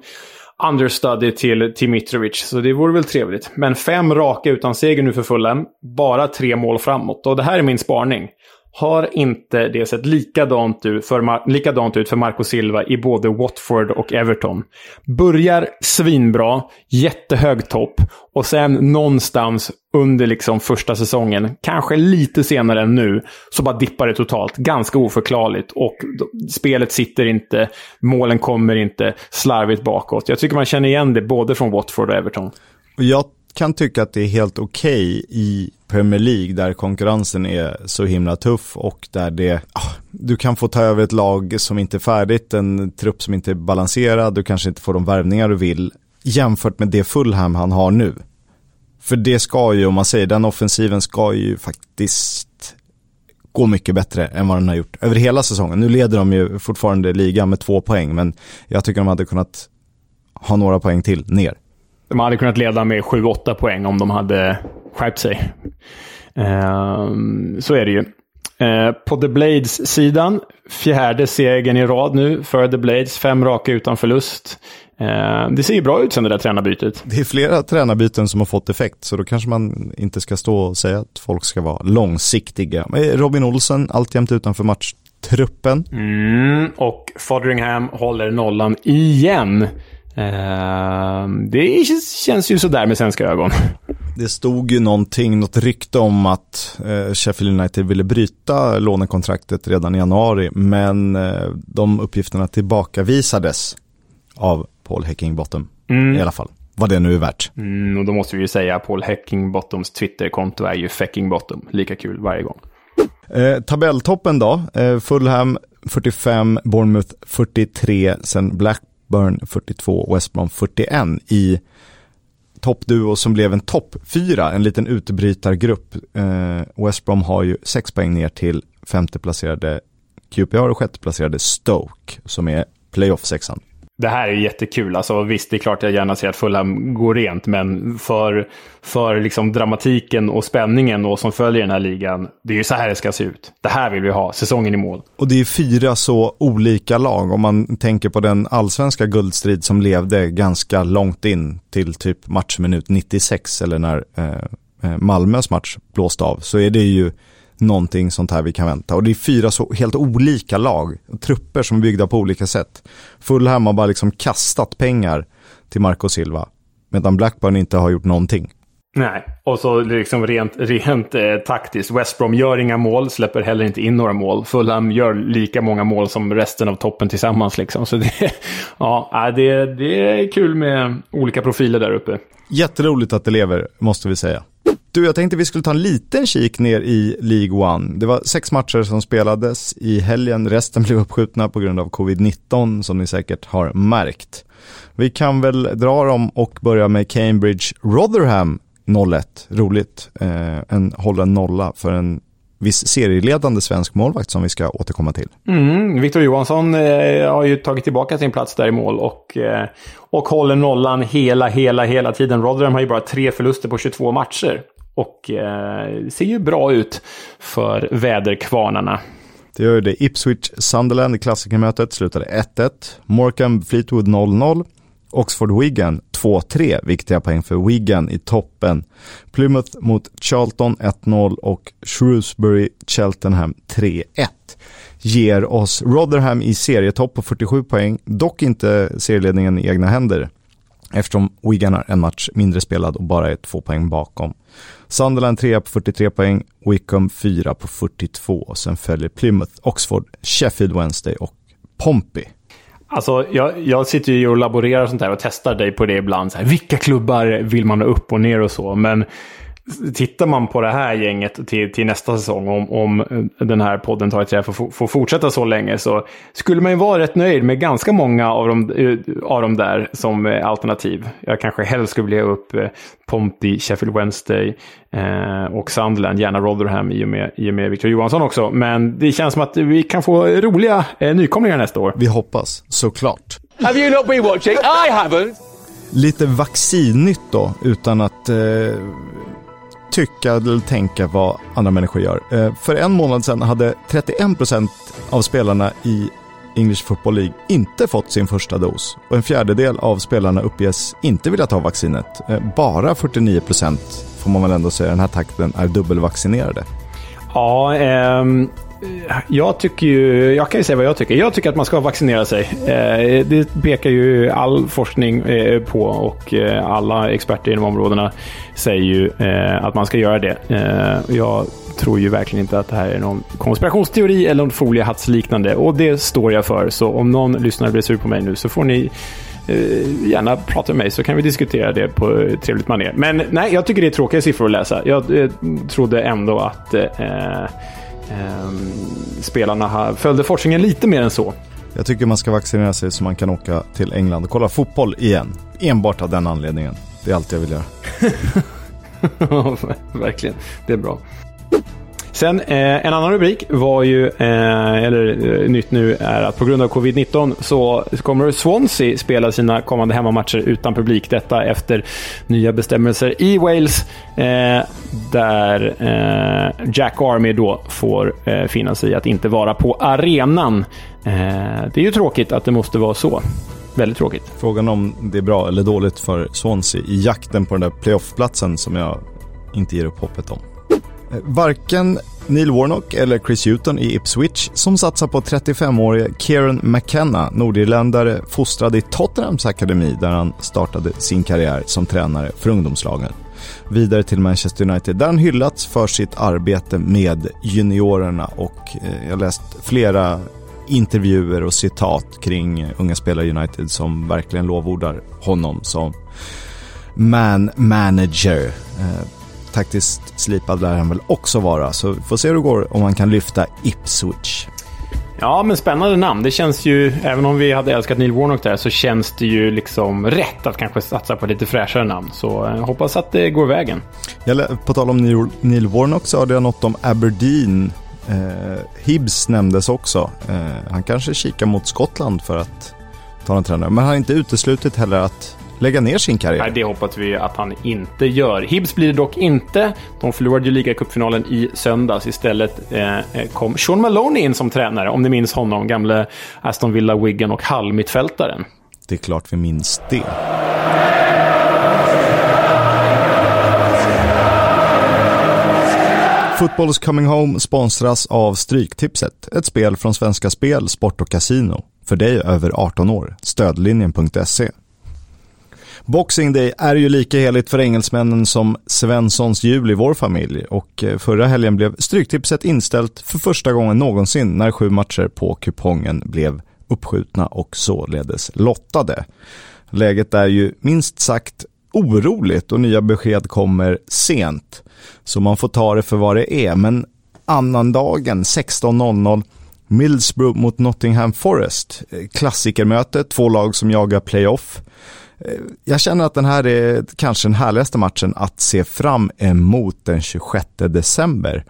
Speaker 2: understudy till, till Mitrovic, så det vore väl trevligt. Men fem raka utan seger nu för Fulham. Bara tre mål framåt. Och det här är min sparning. Har inte det sett likadant ut, för, likadant ut för Marco Silva i både Watford och Everton? Börjar svinbra, jättehög topp och sen någonstans under liksom första säsongen, kanske lite senare än nu, så bara dippar det totalt. Ganska oförklarligt och spelet sitter inte, målen kommer inte, slarvigt bakåt. Jag tycker man känner igen det både från Watford och Everton.
Speaker 1: Jag kan tycka att det är helt okej okay i Premier League där konkurrensen är så himla tuff och där det, ah, du kan få ta över ett lag som inte är färdigt, en trupp som inte är balanserad, du kanske inte får de värvningar du vill jämfört med det Fulham han har nu. För det ska ju, om man säger, den offensiven ska ju faktiskt gå mycket bättre än vad den har gjort över hela säsongen. Nu leder de ju fortfarande ligan med två poäng, men jag tycker de hade kunnat ha några poäng till ner.
Speaker 2: De hade kunnat leda med 7-8 poäng om de hade skärpt sig. Uh, så är det ju. Uh, på The Blades-sidan, fjärde segern i rad nu för The Blades. Fem raka utan förlust. Uh, det ser ju bra ut sen det där tränarbytet.
Speaker 1: Det är flera tränarbyten som har fått effekt, så då kanske man inte ska stå och säga att folk ska vara långsiktiga. Robin Olsen, alltjämt utanför matchtruppen.
Speaker 2: Mm, och Fodringham håller nollan igen. Uh, det känns ju sådär med svenska ögon.
Speaker 1: Det stod ju någonting, något rykte om att uh, Sheffield United ville bryta lånekontraktet redan i januari, men uh, de uppgifterna tillbakavisades av Paul Heckingbottom mm. i alla fall. Vad det nu är värt.
Speaker 2: Mm, och då måste vi ju säga att Paul Heckingbottoms Twitterkonto är ju Feckingbottom. Lika kul varje gång.
Speaker 1: Eh, tabelltoppen då. Eh, Fulham 45, Bournemouth 43, sen Black Blackburn 42, West Brom 41 i toppduo som blev en topp fyra, en liten utbrytargrupp. Eh, West Brom har ju sex poäng ner till femteplacerade QPR och sjätteplacerade Stoke som är playoff-sexan.
Speaker 2: Det här är jättekul. Alltså, visst, det är klart jag gärna ser att Fulham går rent, men för, för liksom dramatiken och spänningen och som följer den här ligan, det är ju så här det ska se ut. Det här vill vi ha, säsongen i mål.
Speaker 1: Och det är fyra så olika lag, om man tänker på den allsvenska guldstrid som levde ganska långt in till typ matchminut 96, eller när eh, eh, Malmös match blåste av, så är det ju någonting sånt här vi kan vänta. Och det är fyra så helt olika lag, trupper som är byggda på olika sätt. Fulham har bara liksom kastat pengar till Marco Silva, medan Blackburn inte har gjort någonting.
Speaker 2: Nej, och så liksom rent, rent eh, taktiskt. West Brom gör inga mål, släpper heller inte in några mål. Fulham gör lika många mål som resten av toppen tillsammans. Liksom. Så det, ja, det, det är kul med olika profiler där uppe.
Speaker 1: Jätteroligt att det lever, måste vi säga. Du, jag tänkte vi skulle ta en liten kik ner i League One. Det var sex matcher som spelades i helgen. Resten blev uppskjutna på grund av covid-19 som ni säkert har märkt. Vi kan väl dra dem och börja med Cambridge Rotherham 0-1. Roligt. Eh, en hållen nolla för en viss serieledande svensk målvakt som vi ska återkomma till.
Speaker 2: Mm, Victor Johansson eh, har ju tagit tillbaka sin plats där i mål och, eh, och håller nollan hela, hela, hela tiden. Rotherham har ju bara tre förluster på 22 matcher. Och eh, ser ju bra ut för väderkvarnarna.
Speaker 1: Det gör ju det. Ipswich Sunderland i klassikermötet slutade 1-1. Morecambe Fleetwood 0-0. Oxford Wigan 2-3, viktiga poäng för Wigan i toppen. Plymouth mot Charlton 1-0 och Shrewsbury Cheltenham 3-1 ger oss Rotherham i serietopp på 47 poäng, dock inte serieledningen i egna händer eftersom Wigan har en match mindre spelad och bara är två poäng bakom. Sunderland 3 på 43 poäng, Wickham 4 på 42. och Sen följer Plymouth, Oxford, Sheffield Wednesday och Pompey.
Speaker 2: Alltså, jag, jag sitter ju och laborerar sånt här och testar dig på det ibland. Så här, vilka klubbar vill man ha upp och ner och så. Men tittar man på det här gänget till, till nästa säsong, om, om den här podden tar ett träd får, får fortsätta så länge, så skulle man ju vara rätt nöjd med ganska många av dem, eh, av dem där som alternativ. Jag kanske helst skulle vilja upp eh, Ponty, Sheffield Wednesday eh, och Sunderland, gärna Rotherham i och, med, i och med Victor Johansson också. Men det känns som att vi kan få roliga eh, nykomlingar nästa år.
Speaker 1: Vi hoppas, såklart.
Speaker 3: Have you not been watching? I haven't!
Speaker 1: Lite vaccinnytt då, utan att eh, tycka eller tänka vad andra människor gör. Eh, för en månad sedan hade 31% av spelarna i English Football League inte fått sin första dos och en fjärdedel av spelarna uppges inte vilja ta vaccinet. Eh, bara 49% får man väl ändå säga den här takten är dubbelvaccinerade.
Speaker 2: Ja, ehm, jag tycker ju, jag kan ju säga vad jag tycker. Jag tycker att man ska vaccinera sig. Eh, det pekar ju all forskning eh, på och eh, alla experter inom områdena säger ju att man ska göra det. Jag tror ju verkligen inte att det här är någon konspirationsteori eller något foliehattsliknande och det står jag för. Så om någon lyssnare blir sur på mig nu så får ni gärna prata med mig så kan vi diskutera det på ett trevligt manér. Men nej, jag tycker det är tråkiga siffror att läsa. Jag trodde ändå att eh, spelarna följde forskningen lite mer än så.
Speaker 1: Jag tycker man ska vaccinera sig så man kan åka till England och kolla fotboll igen. Enbart av den anledningen. Det är allt jag vill göra.
Speaker 2: Verkligen, det är bra. Sen eh, en annan rubrik var ju, eh, eller eh, nytt nu, är att på grund av covid-19 så kommer Swansea spela sina kommande hemmamatcher utan publik. Detta efter nya bestämmelser i Wales eh, där eh, Jack Army då får eh, finna sig i att inte vara på arenan. Eh, det är ju tråkigt att det måste vara så. Väldigt tråkigt.
Speaker 1: Frågan om det är bra eller dåligt för Swansea i jakten på den där playoff-platsen som jag inte ger upp hoppet om. Varken Neil Warnock eller Chris Hewton i Ipswich som satsar på 35-årige Kieran McKenna, nordirländare fostrad i Tottenhams akademi där han startade sin karriär som tränare för ungdomslagen. Vidare till Manchester United där han hyllats för sitt arbete med juniorerna och eh, jag läst flera intervjuer och citat kring eh, unga spelare i United som verkligen lovordar honom som man manager. Eh, Taktiskt slipad lär han väl också vara, så får se hur det går om man kan lyfta Ipswich.
Speaker 2: Ja, men spännande namn. Det känns ju, även om vi hade älskat Neil Warnock där, så känns det ju liksom rätt att kanske satsa på lite fräschare namn. Så eh, hoppas att det går vägen.
Speaker 1: Jag, på tal om Neil, Neil Warnock så hörde jag något om Aberdeen. Eh, Hibbs nämndes också. Eh, han kanske kikar mot Skottland för att ta en tränare. Men han har inte uteslutit heller att lägga ner sin karriär.
Speaker 2: Nej, det hoppas vi att han inte gör. Hibs blir det dock inte. De förlorade ju ligacupfinalen i söndags. Istället eh, eh, kom Sean Maloney in som tränare, om ni minns honom. Gamle Aston Villa, Wigan och Hall-mittfältaren.
Speaker 1: Det är klart vi minns det. Football's Coming Home sponsras av Stryktipset, ett spel från Svenska Spel, Sport och Casino. För dig över 18 år. Stödlinjen.se. Boxing Day är ju lika heligt för engelsmännen som Svenssons jul i vår familj och eh, förra helgen blev Stryktipset inställt för första gången någonsin när sju matcher på kupongen blev uppskjutna och således lottade. Läget är ju minst sagt oroligt och nya besked kommer sent. Så man får ta det för vad det är, men annandagen 16.00 Middlesbrough mot Nottingham Forest. Eh, klassikermöte, två lag som jagar playoff. Eh, jag känner att den här är kanske den härligaste matchen att se fram emot den 26 december.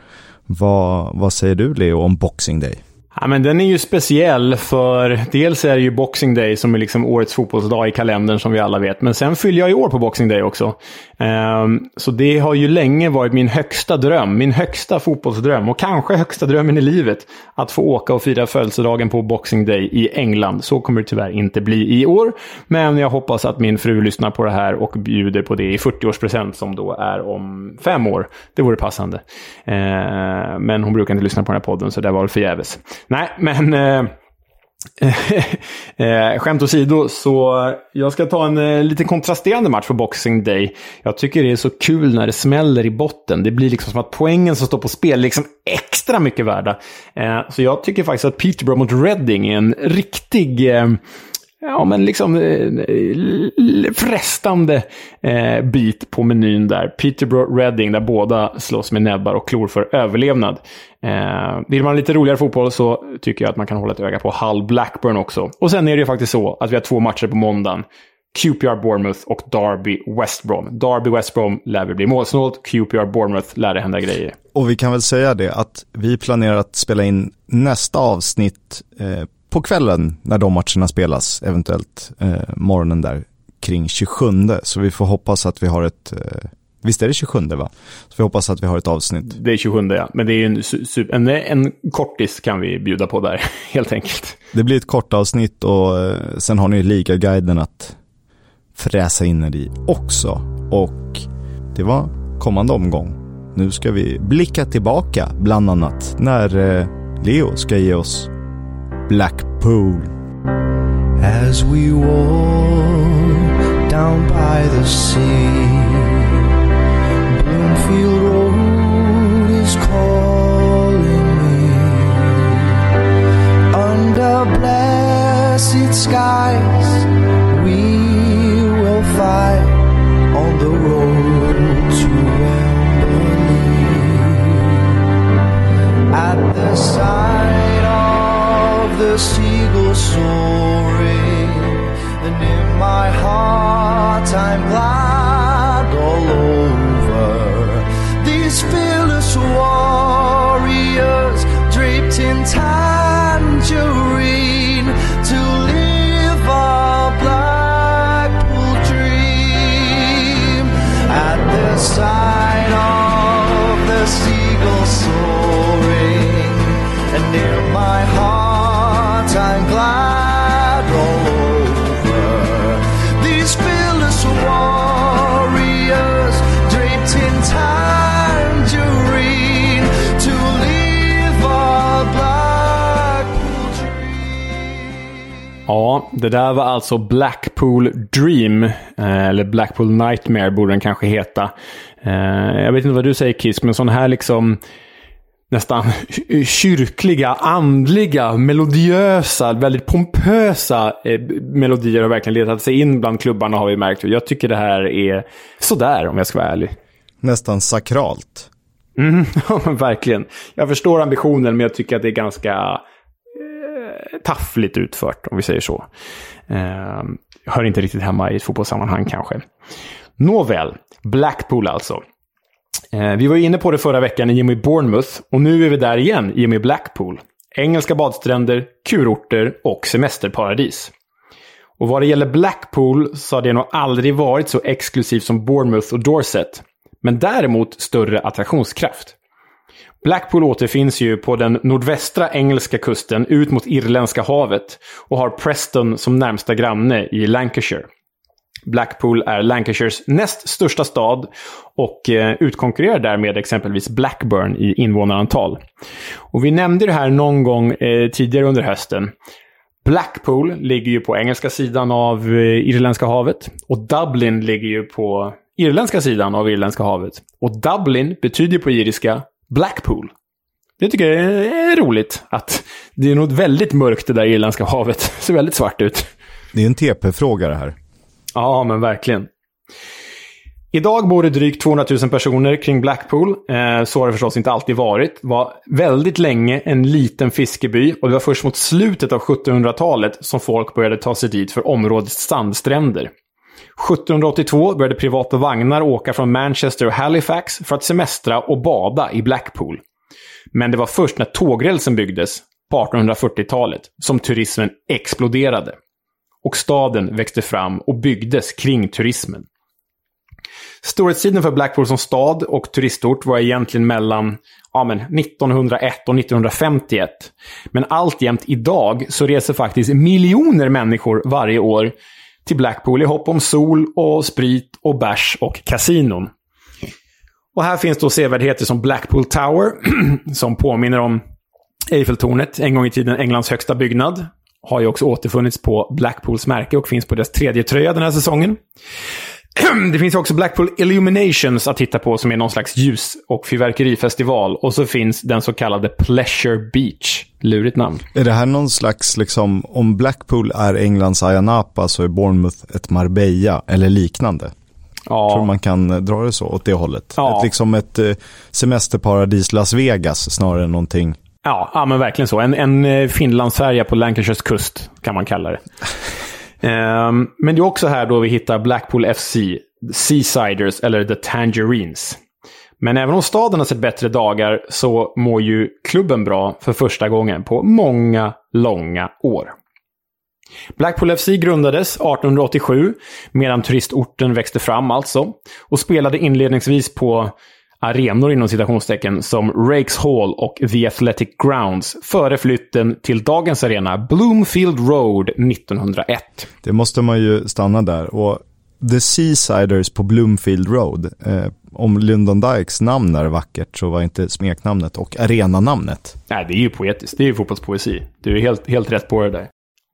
Speaker 1: Vad, vad säger du Leo om Boxing Day?
Speaker 2: Ja, men den är ju speciell för dels är det ju Boxing Day som är liksom årets fotbollsdag i kalendern som vi alla vet. Men sen fyller jag i år på Boxing Day också. Um, så det har ju länge varit min högsta dröm, min högsta fotbollsdröm och kanske högsta drömmen i livet. Att få åka och fira födelsedagen på Boxing Day i England. Så kommer det tyvärr inte bli i år. Men jag hoppas att min fru lyssnar på det här och bjuder på det i 40-årspresent som då är om fem år. Det vore passande. Uh, men hon brukar inte lyssna på den här podden så det var väl förgäves. Nej, men... Eh, eh, skämt åsido, så jag ska ta en eh, lite kontrasterande match för Boxing Day. Jag tycker det är så kul när det smäller i botten. Det blir liksom som att poängen som står på spel är liksom extra mycket värda. Eh, så jag tycker faktiskt att Peterborough mot Reading är en riktig... Eh, Ja, men liksom eh, eh frestande eh, bit på menyn där. Peterborough Reading, där båda slåss med näbbar och klor för överlevnad. Eh, vill man lite roligare fotboll så tycker jag att man kan hålla ett öga på Hull Blackburn också. Och sen är det ju faktiskt så att vi har två matcher på måndagen. QPR Bournemouth och Derby West Brom. Derby West Brom lär vi bli målsnålt, QPR Bournemouth lär det hända grejer.
Speaker 1: Och vi kan väl säga det att vi planerar att spela in nästa avsnitt eh, på kvällen när de matcherna spelas, eventuellt eh, morgonen där kring 27. Så vi får hoppas att vi har ett, eh, visst är det 27 va? Så vi hoppas att vi har ett avsnitt.
Speaker 2: Det är 27 ja, men det är en, en, en kortis kan vi bjuda på där, helt enkelt.
Speaker 1: Det blir ett kort avsnitt och eh, sen har ni ligaguiden att fräsa in er i också. Och det var kommande omgång. Nu ska vi blicka tillbaka, bland annat när eh, Leo ska ge oss Blackpool. As we walk down by the sea, Bloomfield Road is calling me. Under blessed skies, we
Speaker 4: will fight on the road to Wembley. At the side the seagulls soaring, and in my heart I'm glad all over. These fearless warriors draped in tangerine to live a Blackpool dream at the sight of the seagulls soaring, and in my heart.
Speaker 2: Det där var alltså Blackpool Dream. Eh, eller Blackpool Nightmare borde den kanske heta. Eh, jag vet inte vad du säger Kiss, men sån här liksom nästan kyrkliga, andliga, melodiösa, väldigt pompösa eh, melodier har verkligen letat sig in bland klubbarna har vi märkt. Jag tycker det här är sådär om jag ska vara ärlig.
Speaker 1: Nästan sakralt.
Speaker 2: Mm, ja, verkligen. Jag förstår ambitionen, men jag tycker att det är ganska taffligt utfört, om vi säger så. Eh, hör inte riktigt hemma i ett fotbollssammanhang kanske. Nåväl, Blackpool alltså. Eh, vi var inne på det förra veckan i Jimmy Bournemouth och nu är vi där igen i Jimmy Blackpool. Engelska badstränder, kurorter och semesterparadis. Och vad det gäller Blackpool så har det nog aldrig varit så exklusivt som Bournemouth och Dorset. Men däremot större attraktionskraft. Blackpool återfinns ju på den nordvästra engelska kusten ut mot Irländska havet och har Preston som närmsta granne i Lancashire. Blackpool är Lancashires näst största stad och eh, utkonkurrerar därmed exempelvis Blackburn i invånarantal. Och vi nämnde det här någon gång eh, tidigare under hösten. Blackpool ligger ju på engelska sidan av eh, Irländska havet och Dublin ligger ju på irländska sidan av Irländska havet. Och Dublin betyder på iriska Blackpool. Jag tycker det är roligt att det är något väldigt mörkt det där Irländska havet. Det ser väldigt svart ut.
Speaker 1: Det är en TP-fråga det här.
Speaker 2: Ja, men verkligen. Idag bor det drygt 200 000 personer kring Blackpool. Eh, så har det förstås inte alltid varit. Det var väldigt länge en liten fiskeby och det var först mot slutet av 1700-talet som folk började ta sig dit för områdets sandstränder. 1782 började privata vagnar åka från Manchester och Halifax för att semestra och bada i Blackpool. Men det var först när tågrälsen byggdes, på 1840-talet, som turismen exploderade. Och staden växte fram och byggdes kring turismen. Storhetstiden för Blackpool som stad och turistort var egentligen mellan ja, men 1901 och 1951. Men alltjämt idag så reser faktiskt miljoner människor varje år till Blackpool i hopp om sol och sprit och bärs och kasinon. Och här finns då sevärdheter som Blackpool Tower, som påminner om Eiffeltornet, en gång i tiden Englands högsta byggnad. Har ju också återfunnits på Blackpools märke och finns på deras tredje tröja den här säsongen. Det finns också Blackpool Illuminations att titta på som är någon slags ljus och fyrverkerifestival. Och så finns den så kallade Pleasure Beach. Lurigt namn.
Speaker 1: Är det här någon slags, liksom, om Blackpool är Englands Ayia Napa så är Bournemouth ett Marbella eller liknande? Ja. Tror man kan eh, dra det så, åt det hållet. Ja. Ett, liksom ett eh, semesterparadis Las Vegas snarare än någonting.
Speaker 2: Ja, ja men verkligen så. En, en eh, Finlandsfärja på Lancashires kust kan man kalla det. um, men det är också här då vi hittar Blackpool FC, Seasiders eller The Tangerines. Men även om staden har sett bättre dagar så mår ju klubben bra för första gången på många, långa år. Blackpool FC grundades 1887 medan turistorten växte fram alltså och spelade inledningsvis på arenor inom citationstecken som Rakes Hall och The Athletic Grounds före flytten till dagens arena Bloomfield Road 1901.
Speaker 1: Det måste man ju stanna där och The Seasiders på Bloomfield Road. Eh, om Lyndon Dykes namn är vackert så var inte smeknamnet och arenanamnet.
Speaker 2: Nej, det är ju poetiskt. Det är ju fotbollspoesi. Du är helt, helt rätt på det där.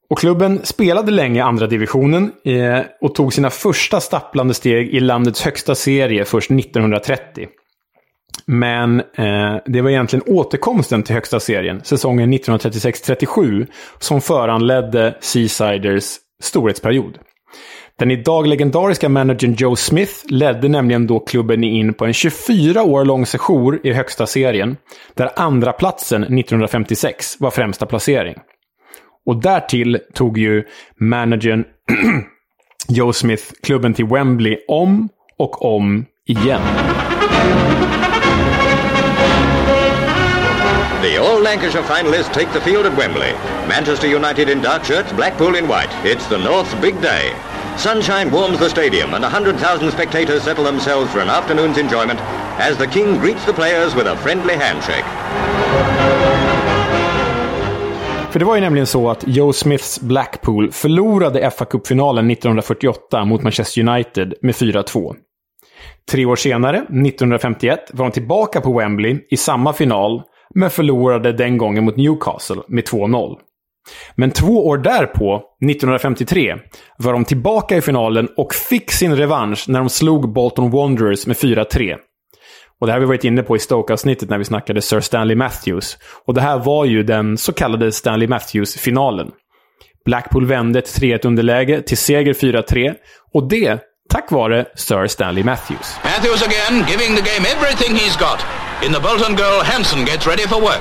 Speaker 2: Och klubben spelade länge andra divisionen eh, och tog sina första stapplande steg i landets högsta serie först 1930. Men eh, det var egentligen återkomsten till högsta serien, säsongen 1936-37, som föranledde Seasiders storhetsperiod. Den idag legendariska managern Joe Smith ledde nämligen då klubben in på en 24 år lång sejour i högsta serien, där andra platsen 1956 var främsta placering. Och därtill tog ju managern Joe Smith klubben till Wembley om och om igen.
Speaker 5: The All Lancashire finalists take the field at Wembley. Manchester United in dark shirts, Blackpool in white. It's the North's big day. Sunshine warms the stadium and 100,000 spectators settle themselves for an afternoon's enjoyment as the King greets the players with a friendly handshake.
Speaker 2: För det var ju nämligen så att Joe Smiths Blackpool förlorade FA-cupfinalen 1948 mot Manchester United med 4-2. Tre år senare, 1951, var de tillbaka på Wembley i samma final, men förlorade den gången mot Newcastle med 2-0. Men två år därpå, 1953, var de tillbaka i finalen och fick sin revansch när de slog Bolton Wanderers med 4-3. Och det här har vi varit inne på i Stoke-avsnittet när vi snackade Sir Stanley Matthews. Och det här var ju den så kallade Stanley Matthews-finalen. Blackpool vände ett 3-1 underläge till seger 4-3. Och det tack vare Sir Stanley Matthews.
Speaker 6: Matthews again, giving the game everything he's got. In the Bolton goal, Hansen gets ready for work.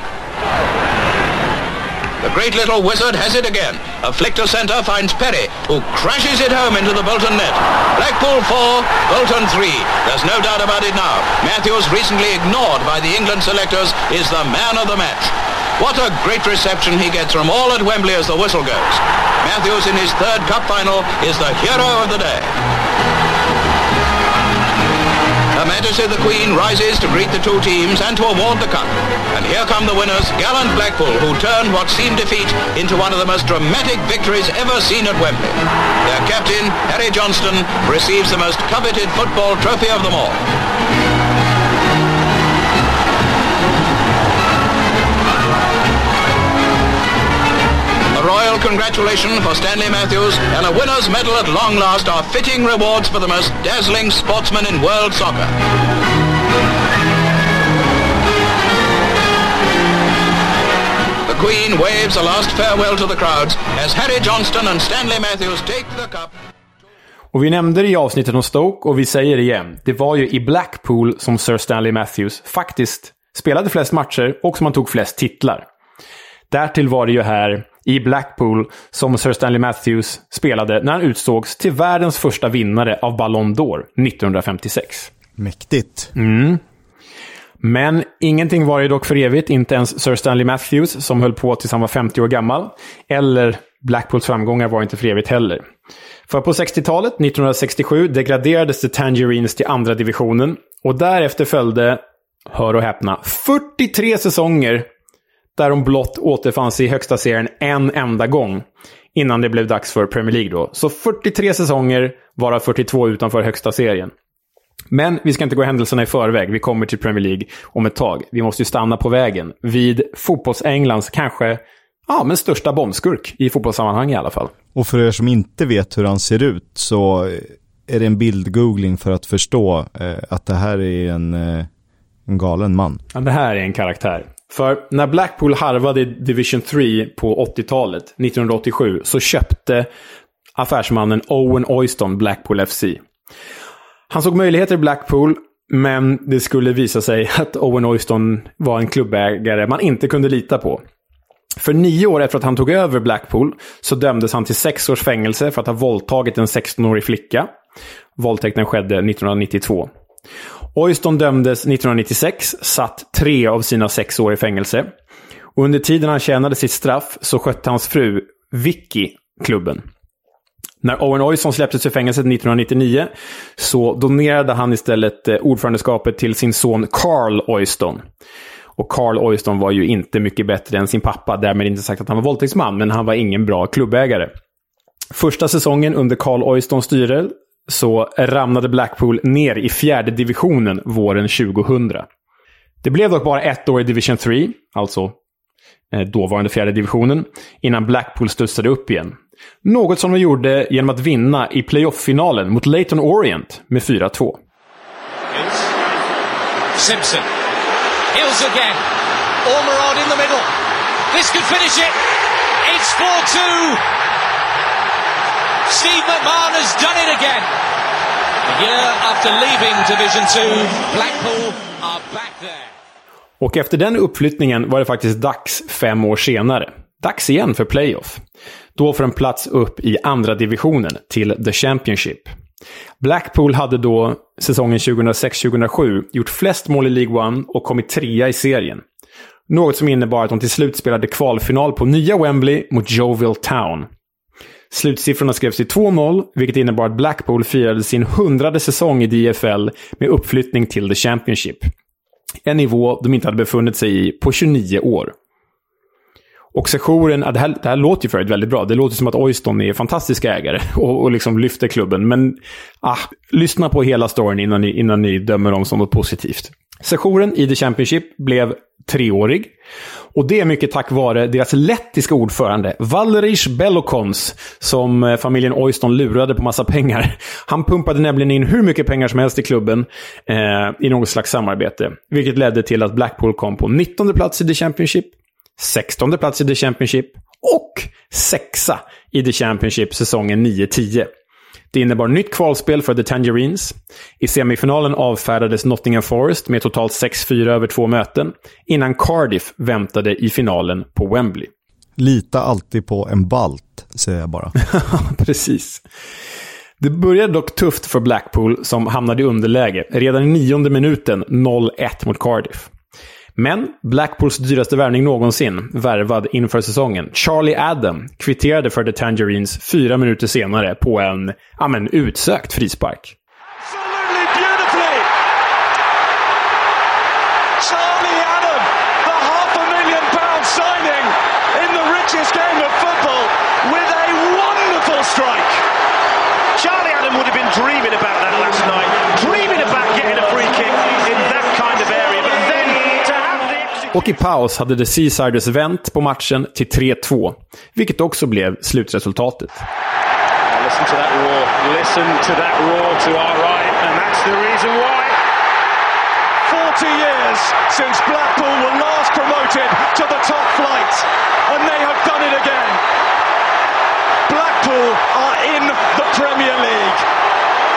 Speaker 6: The great little wizard has it again. A flick to centre finds Perry, who crashes it home into the Bolton net. Blackpool 4, Bolton 3. There's no doubt about it now. Matthews, recently ignored by the England selectors, is the man of the match. What a great reception he gets from all at Wembley as the whistle goes. Matthews in his third cup final is the hero of the day. Her Majesty the Queen rises to greet the two teams and to award the cup. And here come the winners, gallant Blackpool, who turned what seemed defeat into one of the most dramatic victories ever seen at Wembley. Their captain, Harry Johnston, receives the most coveted football trophy of them all. Royal congratulation for Stanley Matthews and a winner's medal at long last are fitting rewards for the most dazzling sportsman in world soccer. The Queen waves a last farewell to the crowds as Harry Johnston and Stanley Matthews take the cup.
Speaker 2: Och vi nämnde det i avsnittet om Stoke och vi säger det igen. Det var ju i Blackpool som Sir Stanley Matthews faktiskt spelade flest matcher och som han tog flest titlar. Därtill var det ju här i Blackpool som Sir Stanley Matthews spelade när han utsågs till världens första vinnare av Ballon d'Or 1956.
Speaker 1: Mäktigt.
Speaker 2: Men ingenting var ju dock för evigt, inte ens Sir Stanley Matthews som höll på tills han var 50 år gammal. Eller Blackpools framgångar var inte för evigt heller. För på 60-talet, 1967, degraderades The Tangerines till andra divisionen. Och därefter följde, hör och häpna, 43 säsonger där de blott återfanns i högsta serien en enda gång. Innan det blev dags för Premier League då. Så 43 säsonger, varav 42 utanför högsta serien. Men vi ska inte gå händelserna i förväg. Vi kommer till Premier League om ett tag. Vi måste ju stanna på vägen vid fotbolls-Englands kanske ja, men största bombskurk i fotbollssammanhang i alla fall.
Speaker 1: Och för er som inte vet hur han ser ut så är det en bildgoogling för att förstå eh, att det här är en, eh, en galen man.
Speaker 2: Ja, det här är en karaktär. För när Blackpool harvade i Division 3 på 80-talet, 1987, så köpte affärsmannen Owen Oyston Blackpool FC. Han såg möjligheter i Blackpool, men det skulle visa sig att Owen Oyston var en klubbägare man inte kunde lita på. För nio år efter att han tog över Blackpool så dömdes han till sex års fängelse för att ha våldtagit en 16-årig flicka. Våldtäkten skedde 1992. Oyston dömdes 1996, satt tre av sina sex år i fängelse. Och under tiden han tjänade sitt straff så skötte hans fru, Vicky, klubben. När Owen Oyston släpptes ur fängelset 1999 så donerade han istället eh, ordförandeskapet till sin son Carl Oyston. Och Carl Oyston var ju inte mycket bättre än sin pappa, därmed inte sagt att han var våldtäktsman, men han var ingen bra klubbägare. Första säsongen under Carl Oystons styre så ramlade Blackpool ner i fjärde divisionen våren 2000. Det blev dock bara ett år i Division 3, alltså eh, dåvarande fjärde divisionen, innan Blackpool studsade upp igen. Något som de gjorde genom att vinna i playoff-finalen mot Leighton Orient med 4-2.
Speaker 7: Simpson. Hills again. Ormerod in the middle. This could finish it. It's 4-2. Steve McMahon has done it again. A year after leaving Division 2, Blackpool are back there.
Speaker 2: Och efter den uppflyttningen var det faktiskt dags fem år senare. Dags igen för playoff. Då för en plats upp i andra divisionen till The Championship. Blackpool hade då, säsongen 2006-2007, gjort flest mål i League One och kommit trea i serien. Något som innebar att de till slut spelade kvalfinal på nya Wembley mot Jovial Town. Slutsiffrorna skrevs till 2-0, vilket innebar att Blackpool firade sin hundrade säsong i DFL med uppflyttning till The Championship. En nivå de inte hade befunnit sig i på 29 år. Och sessionen, det, här, det här låter ju förut väldigt bra. Det låter som att Oyston är fantastiska ägare och, och liksom lyfter klubben. Men ah, lyssna på hela storyn innan ni, innan ni dömer dem som något positivt. Sessionen i The Championship blev treårig. Och det är mycket tack vare deras lettiska ordförande, Valeris Belokons, som eh, familjen Oyston lurade på massa pengar. Han pumpade nämligen in hur mycket pengar som helst i klubben eh, i något slags samarbete. Vilket ledde till att Blackpool kom på 19 plats i The Championship, 16 plats i The Championship och sexa i The Championship säsongen 9-10. Det innebar nytt kvalspel för The Tangerines. I semifinalen avfärdades Nottingham Forest med totalt 6-4 över två möten, innan Cardiff väntade i finalen på Wembley.
Speaker 1: Lita alltid på en balt, säger jag bara.
Speaker 2: Precis. Det började dock tufft för Blackpool som hamnade i underläge redan i nionde minuten 0-1 mot Cardiff. Men Blackpools dyraste värvning någonsin, värvad inför säsongen, Charlie Adam, kvitterade för The Tangerines fyra minuter senare på en, ja men, utsökt frispark.
Speaker 8: Charlie Adam, strike.
Speaker 9: Charlie Adam would have been dreaming about that last night,
Speaker 2: Och i paus hade The Seasiders vänt på matchen till 3-2, vilket också blev slutresultatet.
Speaker 9: Listen to that roar. Listen to that roar to our right, and that's the reason why.
Speaker 8: 40 years since Blackpool were last promoted to the top flight, and they have done it again. Blackpool are in the Premier League,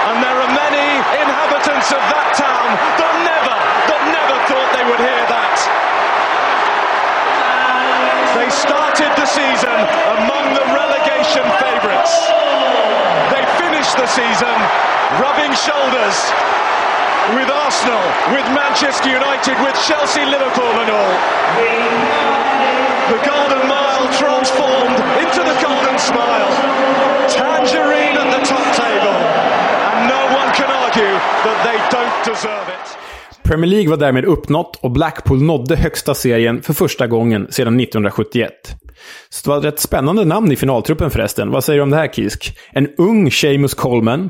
Speaker 8: and there are many inhabitants of that town that never, that never thought they would hear that. Season among the relegation favourites. They finished the season rubbing shoulders with Arsenal, with Manchester United, with Chelsea, Liverpool and all. The Golden Mile transformed into the Golden Smile. Tangerine at the top table. And no one can argue that they don't deserve it.
Speaker 2: Premier League var därmed uppnått och Blackpool nådde högsta serien för första gången sedan 1971. Så det var ett rätt spännande namn i finaltruppen förresten. Vad säger du om det här Kisk? En ung Seamus Coleman,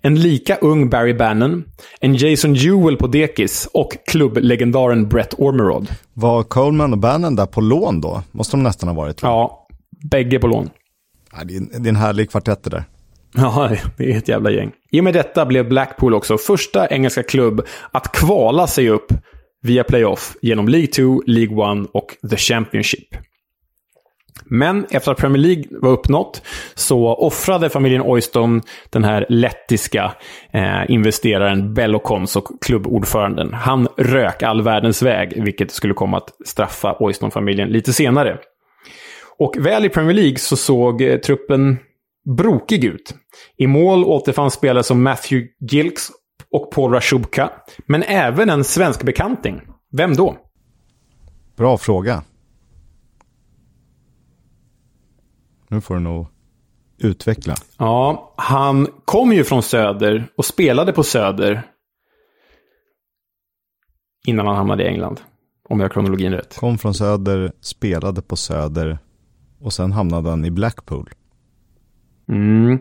Speaker 2: en lika ung Barry Bannon, en Jason Jewell på dekis och klubblegendaren Brett Ormerod.
Speaker 1: Var Coleman och Bannon där på lån då? Måste de nästan ha varit. tror jag.
Speaker 2: Ja, bägge på lån.
Speaker 1: Ja, det, är, det är en härlig kvartett det där.
Speaker 2: Ja, det är ett jävla gäng. I och med detta blev Blackpool också första engelska klubb att kvala sig upp via playoff genom League 2, League 1 och The Championship. Men efter att Premier League var uppnått så offrade familjen Oyston den här lettiska eh, investeraren Bellocons och klubbordföranden. Han rök all världens väg, vilket skulle komma att straffa Oyston-familjen lite senare. Och väl i Premier League så såg eh, truppen brokig ut. I mål återfanns spelare som Matthew Gilks och Paul Rashubka, men även en svensk bekanting. Vem då?
Speaker 1: Bra fråga. Nu får du nog utveckla.
Speaker 2: Ja, han kom ju från Söder och spelade på Söder innan han hamnade i England. Om jag har kronologin rätt.
Speaker 1: Kom från Söder, spelade på Söder och sen hamnade han i Blackpool.
Speaker 2: Mm.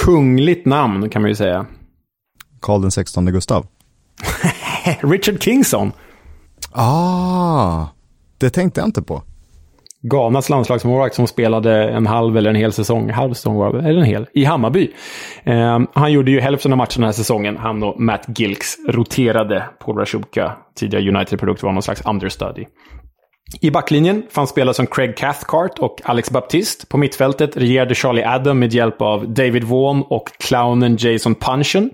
Speaker 2: Kungligt namn kan man ju säga.
Speaker 1: Karl den 16 Gustav.
Speaker 2: Richard Kingson.
Speaker 1: Ah, det tänkte jag inte på.
Speaker 2: Ghanas landslagsmålvakt som spelade en halv eller en hel säsong, halv säsong var det, eller en hel, i Hammarby. Eh, han gjorde ju hälften av matcherna den här säsongen. Han och Matt Gilks roterade. Paul Rashuka, tidigare United-produkt, var någon slags understudy. I backlinjen fanns spelare som Craig Cathcart och Alex Baptiste. På mittfältet regerade Charlie Adam med hjälp av David Vaughan och clownen Jason Punchen.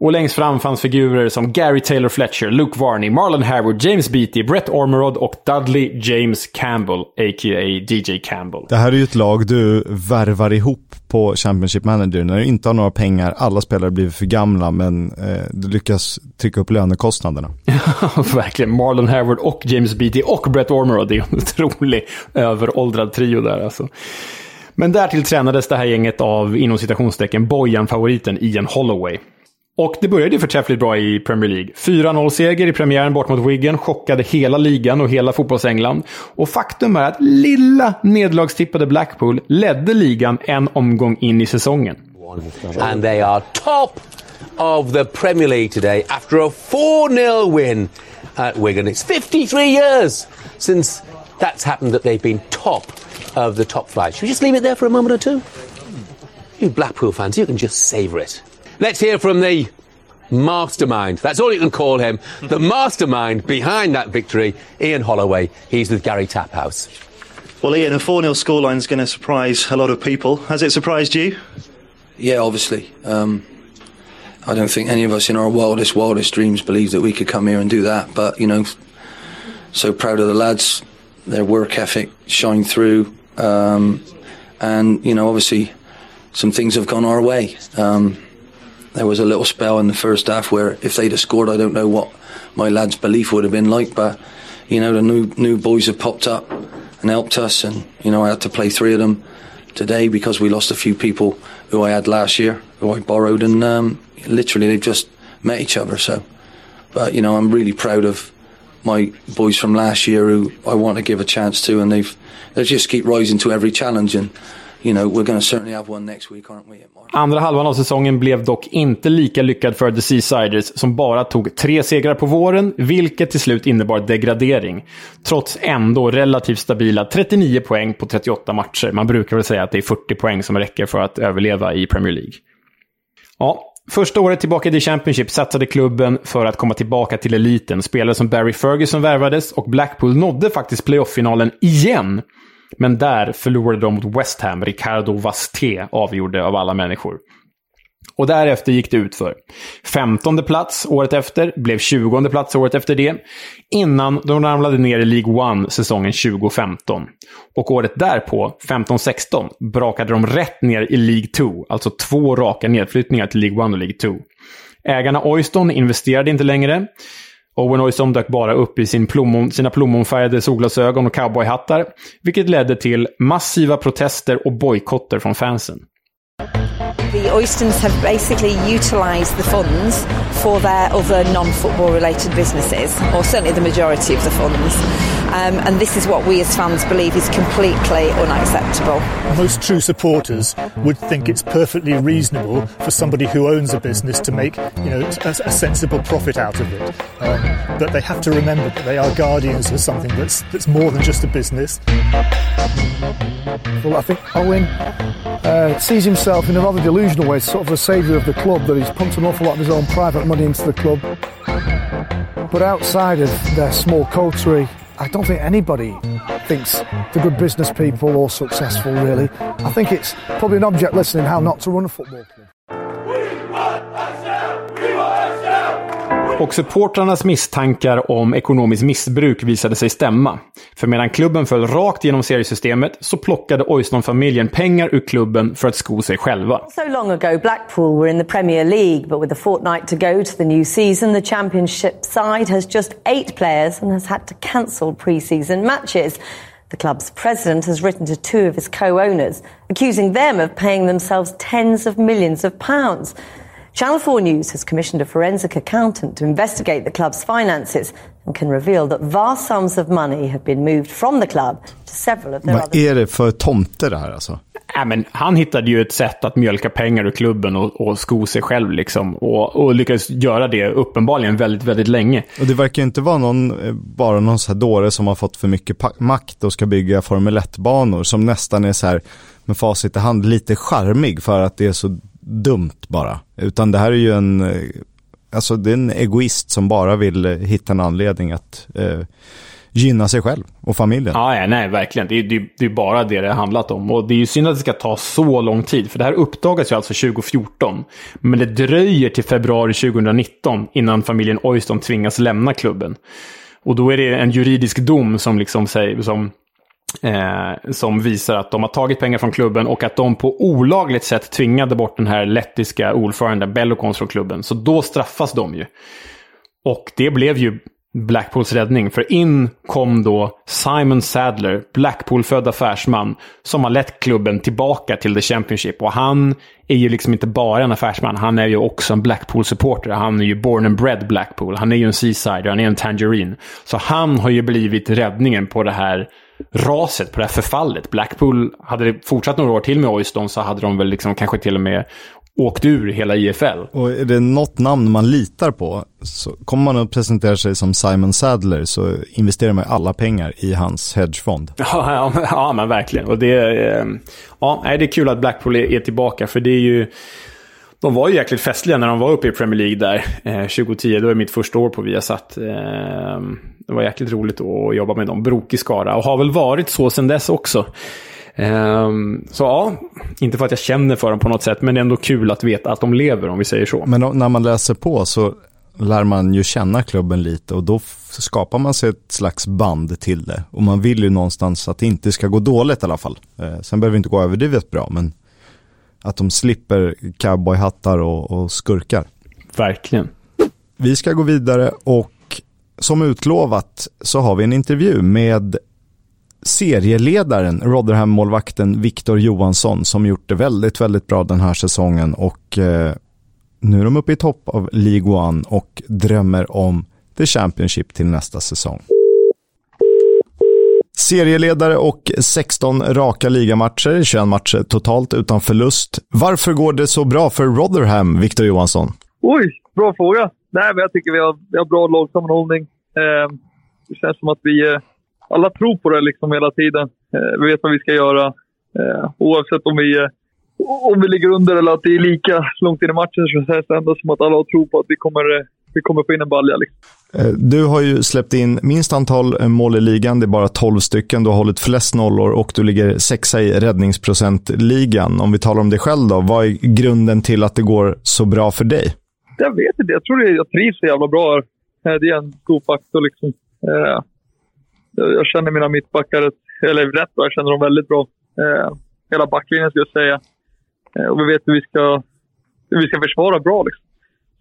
Speaker 2: Och längst fram fanns figurer som Gary Taylor Fletcher, Luke Varney, Marlon Harewood, James Beattie, Brett Ormerod och Dudley James Campbell, a.k.a. DJ Campbell.
Speaker 1: Det här är ju ett lag du värvar ihop på Championship Manager när du inte har några pengar, alla spelare blir för gamla men eh, du lyckas trycka upp lönekostnaderna.
Speaker 2: Verkligen. Marlon Harewood och James Beattie och Brett Ormerod. Det är en otrolig överåldrad trio där alltså. Men därtill tränades det här gänget av, inom citationstecken, Bojan-favoriten Ian Holloway. Och det började ju förträffligt bra i Premier League. 4-0-seger i premiären bort mot Wigan chockade hela ligan och hela fotbollsengland. Och faktum är att lilla nederlagstippade Blackpool ledde ligan en omgång in i säsongen.
Speaker 3: And they are top of the Premier League today after a 4 0 win at Wigan. It's 53 years since that's happened that they've been top of the top flight. Should we just leave it there for a moment or two? You Blackpool fans, you can just savour it. Let's hear from the mastermind. That's all you can call him. The mastermind behind that victory, Ian Holloway. He's with Gary Taphouse.
Speaker 10: Well, Ian, a 4 0 scoreline is going to surprise a lot of people. Has it surprised you?
Speaker 11: Yeah, obviously. Um, I don't think any of us in our wildest, wildest dreams believed that we could come here and do that. But, you know, so proud of the lads, their work ethic shined through. Um, and, you know, obviously some things have gone our way. Um, there was a little spell in the first half where if they'd have scored, I don't know what my lads' belief would have been like. But, you know, the new, new boys have popped up and helped us. And, you know, I had to play three of them today because we lost a few people who I had last year, who I borrowed, and um, literally they've just met each other. So, but you know, I'm really proud of my boys from last year who I want to give a chance to, and they've they just keep rising to every challenge. And you know, week.
Speaker 2: Andra halvan av säsongen blev dock inte lika lyckad för The Seasiders som bara tog tre segrar på våren, vilket till slut innebar degradering. Trots ändå relativt stabila 39 poäng på 38 matcher. Man brukar väl säga att det är 40 poäng som räcker för att överleva i Premier League. Ja, Första året tillbaka i The Championship satsade klubben för att komma tillbaka till eliten. Spelare som Barry Ferguson värvades och Blackpool nådde faktiskt playoff-finalen igen. Men där förlorade de mot West Ham. Ricardo Vasté avgjorde av alla människor. Och därefter gick det ut för 15 plats året efter, blev 20 plats året efter det, innan de ramlade ner i League One säsongen 2015. Och året därpå, 15-16, brakade de rätt ner i League 2, alltså två raka nedflyttningar till League One och League 2. Ägarna Oyston investerade inte längre. Owen Oyston dök bara upp i sin plommon, sina plommonfärgade solglasögon och cowboyhattar, vilket ledde till massiva protester och bojkotter från fansen.
Speaker 12: The Oystons have basically utilised the funds for their other non-football related businesses, or certainly the majority of the funds. Um, and this is what we as fans believe is completely unacceptable.
Speaker 13: Most true supporters would think it's perfectly reasonable for somebody who owns a business to make, you know, a, a sensible profit out of it. Um, but they have to remember that they are guardians of something that's that's more than just a business.
Speaker 14: Well, I think Owen uh, sees himself in a rather delusional way, sort of a saviour of the club, that he's pumped an awful lot of his own private money into the club. But outside of their small coterie, I don't think anybody thinks the good business people or successful, really. I think it's probably an object lesson in how not to run a football club.
Speaker 2: Och supportrarnas misstankar om ekonomiskt missbruk visade sig stämma. För medan klubben föll rakt genom seriesystemet så plockade Oyston-familjen pengar ur klubben för att sko sig själva.
Speaker 15: So long ago Blackpool were in the Premier League, but with a fortnight to go to the new season, the Championship side has just eight players and has had to cancel pre-season matches. The club's president has written to two of his co-owners, accusing them of paying themselves tens of millions of pounds. Channel 4 News has commissioned a forensic accountant to investigate the club's finances and can reveal that vast sums of money have been moved from the club to several of their
Speaker 1: Vad
Speaker 2: other...
Speaker 1: är det för tomte det här alltså?
Speaker 2: Äh, men han hittade ju ett sätt att mjölka pengar ur klubben och, och sko sig själv. Liksom. Och, och lyckades göra det uppenbarligen väldigt, väldigt länge.
Speaker 1: Och det verkar inte vara någon, eh, bara någon så här dåre som har fått för mycket makt och ska bygga Formel 1-banor som nästan är så här med facit i hand lite charmig för att det är så dumt bara. Utan det här är ju en, eh, alltså det är en egoist som bara vill eh, hitta en anledning att eh, gynna sig själv och familjen.
Speaker 2: Ja, ja, nej, verkligen. Det är, det, det är bara det det har handlat om. Och det är ju synd att det ska ta så lång tid. För det här uppdagas ju alltså 2014. Men det dröjer till februari 2019 innan familjen Oyston tvingas lämna klubben. Och då är det en juridisk dom som liksom säger, som Eh, som visar att de har tagit pengar från klubben och att de på olagligt sätt tvingade bort den här lettiska ordföranden Bellokons, från klubben. Så då straffas de ju. Och det blev ju Blackpools räddning. För in kom då Simon Sadler, Blackpool-född affärsman, som har lett klubben tillbaka till The Championship. Och han är ju liksom inte bara en affärsman, han är ju också en Blackpool-supporter. Han är ju born and bred Blackpool. Han är ju en Seasider, han är en Tangerine. Så han har ju blivit räddningen på det här raset, på det här förfallet. Blackpool, hade det fortsatt några år till med Oyston så hade de väl liksom kanske till och med åkt ur hela IFL.
Speaker 1: Och är det något namn man litar på, så kommer man att presentera sig som Simon Sadler så investerar man alla pengar i hans hedgefond.
Speaker 2: Ja, ja, ja men verkligen. Och det, eh, ja, det är kul att Blackpool är, är tillbaka, för det är ju... De var ju jäkligt festliga när de var uppe i Premier League där, eh, 2010. Det var mitt första år på Viasat. Eh, det var jäkligt roligt att jobba med dem. Brokig skara. Och har väl varit så sedan dess också. Ehm, så ja, inte för att jag känner för dem på något sätt, men det är ändå kul att veta att de lever, om vi säger så.
Speaker 1: Men när man läser på så lär man ju känna klubben lite och då skapar man sig ett slags band till det. Och man vill ju någonstans att det inte ska gå dåligt i alla fall. Eh, sen behöver det inte gå överdrivet bra, men att de slipper cowboyhattar och, och skurkar.
Speaker 2: Verkligen.
Speaker 1: Vi ska gå vidare och som utlovat så har vi en intervju med serieledaren, Rotherham-målvakten Viktor Johansson som gjort det väldigt, väldigt bra den här säsongen och eh, nu är de uppe i topp av League One och drömmer om The Championship till nästa säsong. Serieledare och 16 raka ligamatcher, 21 matcher totalt utan förlust. Varför går det så bra för Rotherham, Victor Johansson?
Speaker 16: Oj, bra fråga. Nej, men jag tycker vi har, vi har bra lagsammanhållning. Eh, det känns som att vi eh, alla tror på det liksom hela tiden. Eh, vi vet vad vi ska göra. Eh, oavsett om vi, eh, om vi ligger under eller att det är lika långt in i matchen så känns det ändå som att alla tror på att vi kommer, eh, vi kommer få in en balja. Liksom.
Speaker 1: Eh, Du har ju släppt in minst antal eh, mål i ligan, det är bara 12 stycken. Du har hållit flest nollor och du ligger sexa i räddningsprocentligan. Om vi talar om dig själv då, vad är grunden till att det går så bra för dig?
Speaker 16: Jag vet inte. Jag tror det, jag trivs så jävla bra här. Eh, Det är en stor faktor liksom. Jag känner mina mittbackar, eller rätt bra, jag känner dem väldigt bra. Hela backlinjen skulle jag säga. Och vi vet hur vi ska, hur vi ska försvara bra liksom.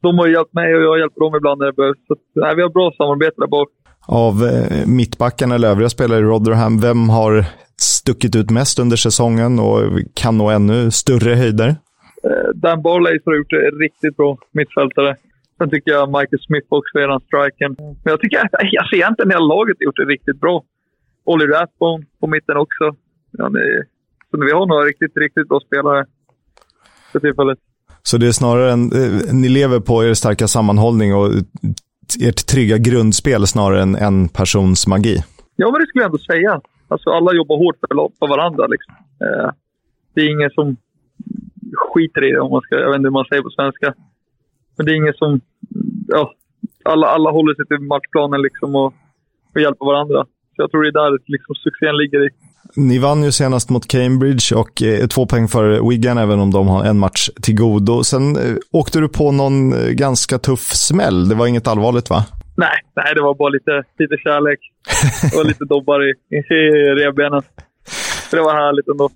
Speaker 16: De har hjälpt mig och jag hjälper dem ibland när det behövs. Så nej, vi har bra samarbete där bak.
Speaker 1: Av eh, mittbackarna eller övriga spelare i Rotherham, vem har stuckit ut mest under säsongen och kan nå ännu större höjder?
Speaker 16: Eh, Dan Barley har gjort det riktigt bra, mittfältare. Sen tycker jag Michael Smith också är den striken. Men jag tycker alltså egentligen hela laget har gjort det riktigt bra. Olly Rathbone på mitten också. Ja, det, så vi har några riktigt, riktigt bra spelare för tillfället.
Speaker 1: Så det är snarare en, eh, ni lever på er starka sammanhållning och ert trygga grundspel snarare än en persons magi.
Speaker 16: Ja, men det skulle jag ändå säga. Alltså, alla jobbar hårt för, för varandra. Liksom. Eh, det är ingen som skiter i det, om man ska, jag vet inte hur man säger på svenska. Men det är ingen som... Ja, alla, alla håller sig till matchplanen liksom och, och hjälper varandra. Så jag tror det är där liksom, succén ligger i.
Speaker 1: Ni vann ju senast mot Cambridge och är två poäng före Wigan, även om de har en match till godo. Sen eh, åkte du på någon eh, ganska tuff smäll. Det var inget allvarligt, va?
Speaker 16: Nej, nej, det var bara lite, lite kärlek. Var lite dobbar i, i revbenen. Så det var härligt ändå.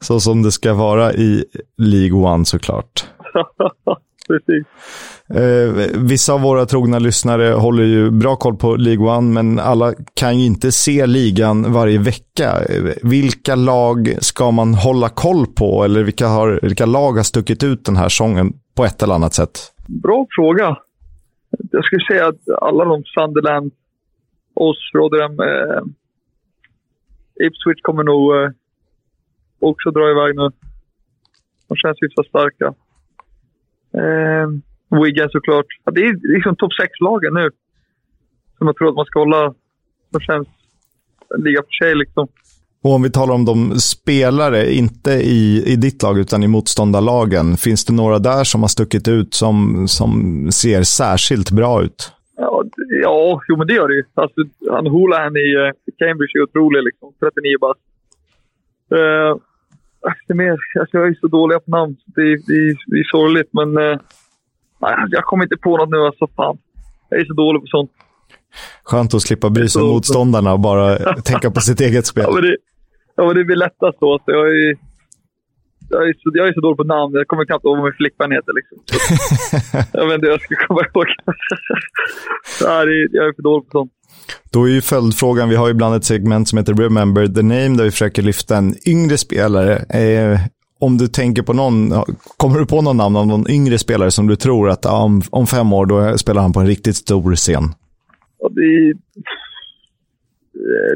Speaker 1: Så som det ska vara i League One såklart.
Speaker 16: Precis.
Speaker 1: Eh, vissa av våra trogna lyssnare håller ju bra koll på League One, men alla kan ju inte se ligan varje vecka. Eh, Vilka lag ska man hålla koll på, eller vilka, har, vilka lag har stuckit ut den här säsongen på ett eller annat sätt?
Speaker 16: Bra fråga. Jag skulle säga att alla de, Sunderland, oss, Rotherham, eh, Ipswich kommer nog eh, också dra iväg nu. De känns hyfsat starka. Eh, Wigan såklart. Ja, det är liksom topp 6-lagen nu. Som jag tror att man ska hålla. Som känns en liga för sig liksom.
Speaker 1: Och om vi talar om de spelare, inte i, i ditt lag utan i motståndarlagen. Finns det några där som har stuckit ut som, som ser särskilt bra ut?
Speaker 16: Ja, ja, jo men det gör det ju. Alltså, han Holahan i eh, Cambridge är otrolig liksom. 39 bast. Uh, är mer, alltså, jag är så dålig på namn. Det, är- det, är- det är sorgligt, men uh, jag kommer inte på något nu. Alltså, fan. Jag är så dålig på sånt.
Speaker 1: Skönt att slippa bry sig om motståndarna och bara tänka på sitt eget spel.
Speaker 16: Ja, men det, ja, men det blir lättast då. Så jag, är, jag, är så, jag är så dålig på namn. Jag kommer knappt ihåg vad min flickvän heter. Liksom. Jag vet inte hur jag ska komma ihåg. Nej, det är- jag är för dålig på sånt.
Speaker 1: Då är ju följdfrågan, vi har ju ibland ett segment som heter Remember the Name, där vi försöker lyfta en yngre spelare. Eh, om du tänker på någon, kommer du på någon namn av någon yngre spelare som du tror att om, om fem år då spelar han på en riktigt stor scen?
Speaker 16: Ja, är, eh,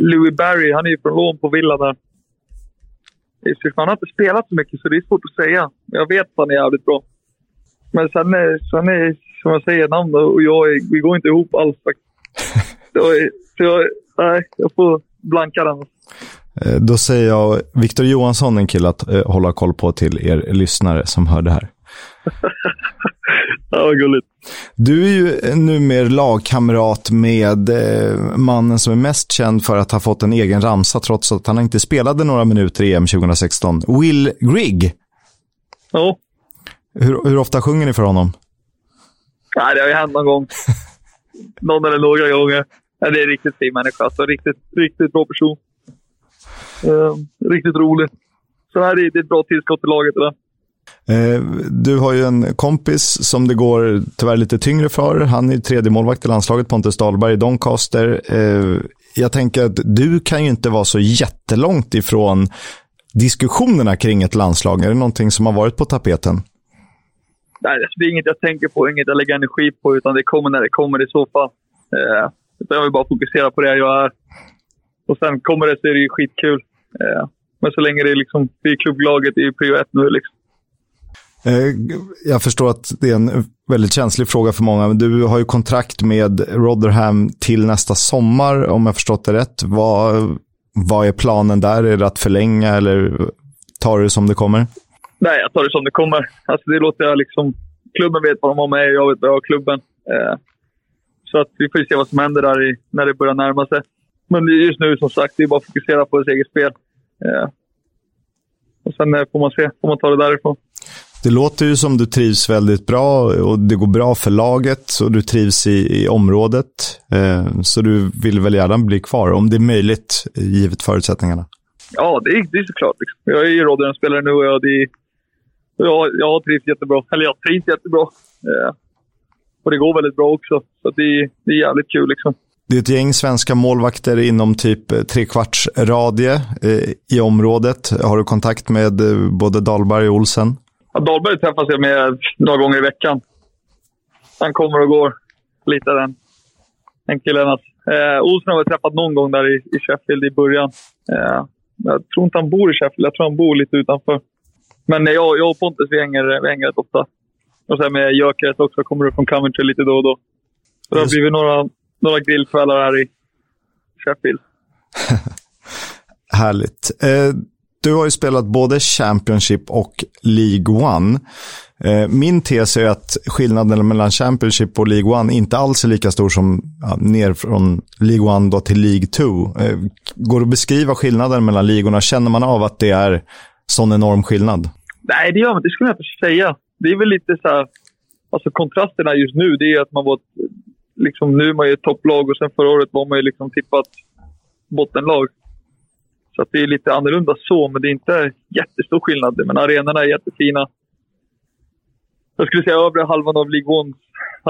Speaker 16: Louis Barry, han är ju från lån på Villa där. Han har inte spelat så mycket så det är svårt att säga. Jag vet att han är jävligt bra. Men sen är, sen är som jag säger, namn och jag, vi går inte ihop alls faktiskt. Så jag, nej, jag får blanka den.
Speaker 1: Eh, Då säger jag Viktor Johansson, en kille att eh, hålla koll på till er lyssnare som hör det här.
Speaker 16: Ja, vad gulligt.
Speaker 1: Du är ju numera lagkamrat med eh, mannen som är mest känd för att ha fått en egen ramsa trots att han inte spelade några minuter i EM 2016. Will Grigg.
Speaker 16: Ja.
Speaker 1: Hur, hur ofta sjunger ni för honom?
Speaker 16: Nej, det har ju hänt någon gång. Någon eller några gånger. Ja, det är riktigt fin människa. Alltså, riktigt, riktigt bra person. Eh, riktigt rolig. Så här är det ett bra tillskott till laget. Där.
Speaker 1: Eh, du har ju en kompis som det går tyvärr lite tyngre för. Han är tredje målvakt i landslaget, Pontus Dahlberg i Doncaster. Eh, jag tänker att du kan ju inte vara så jättelångt ifrån diskussionerna kring ett landslag. Är det någonting som har varit på tapeten?
Speaker 16: Nej, det är inget jag tänker på, inget jag lägger energi på, utan det kommer när det kommer i så fall. Eh, utan jag vill bara fokusera på det jag är. Och sen kommer det så är det ju skitkul. Eh, men så länge det är liksom, vi är klubblaget, det är prio ett nu liksom.
Speaker 1: Eh, Jag förstår att det är en väldigt känslig fråga för många, men du har ju kontrakt med Rotherham till nästa sommar, om jag förstått det rätt. Vad, vad är planen där? Är det att förlänga eller tar du det som det kommer?
Speaker 16: Nej, jag tar det som det kommer. Alltså det låter jag liksom... Klubben vet vad de har med jag vet vad jag har klubben. Så att vi får se vad som händer där i, när det börjar närma sig. Men just nu, som sagt, det är bara att fokusera på sitt eget spel. Eh, och sen eh, får man se, får man ta det därifrån.
Speaker 1: Det låter ju som du trivs väldigt bra och det går bra för laget och du trivs i, i området. Eh, så du vill väl gärna bli kvar, om det är möjligt, givet förutsättningarna.
Speaker 16: Ja, det är, det är såklart. Liksom. Jag är ju Rotherham-spelare nu och jag, det jag, jag har trivts jättebra. Eller jag trivs jättebra. Eh, och det går väldigt bra också. Så att det, är- det är jävligt kul liksom.
Speaker 1: Det är ett gäng svenska målvakter inom typ eh, trekvarts radie eh, i området. Har du kontakt med eh, både Dahlberg och Olsen?
Speaker 16: Ja, Dahlberg träffas jag med några gånger i veckan. Han kommer och går lite den, den killen. alltså. Eh, Olsson har jag träffat någon gång där i, i Sheffield i början. Eh, jag tror inte han bor i Sheffield. Jag tror han bor lite utanför. Men jag, jag och Pontus vi hänger, vi hänger rätt ofta. Och sen med Gyökeres också. Kommer upp från Coventry lite då och då. Så det har blivit några, några grillkvällar här i Sheffield.
Speaker 1: Härligt. Eh, du har ju spelat både Championship och League One. Eh, min tes är att skillnaden mellan Championship och League One inte alls är lika stor som ja, ner från League One då till League Two. Eh, går det att beskriva skillnaden mellan ligorna? Känner man av att det är sån enorm skillnad?
Speaker 16: Nej, det gör man Det skulle jag inte säga. Det är väl lite så här... Alltså kontrasterna just nu, det är att man var... Liksom, nu är man ju ett topplag och sen förra året var man ju liksom tippat bottenlag. Så att det är lite annorlunda så, men det är inte jättestor skillnad. Men arenorna är jättefina. Jag skulle säga övre halvan av League Ones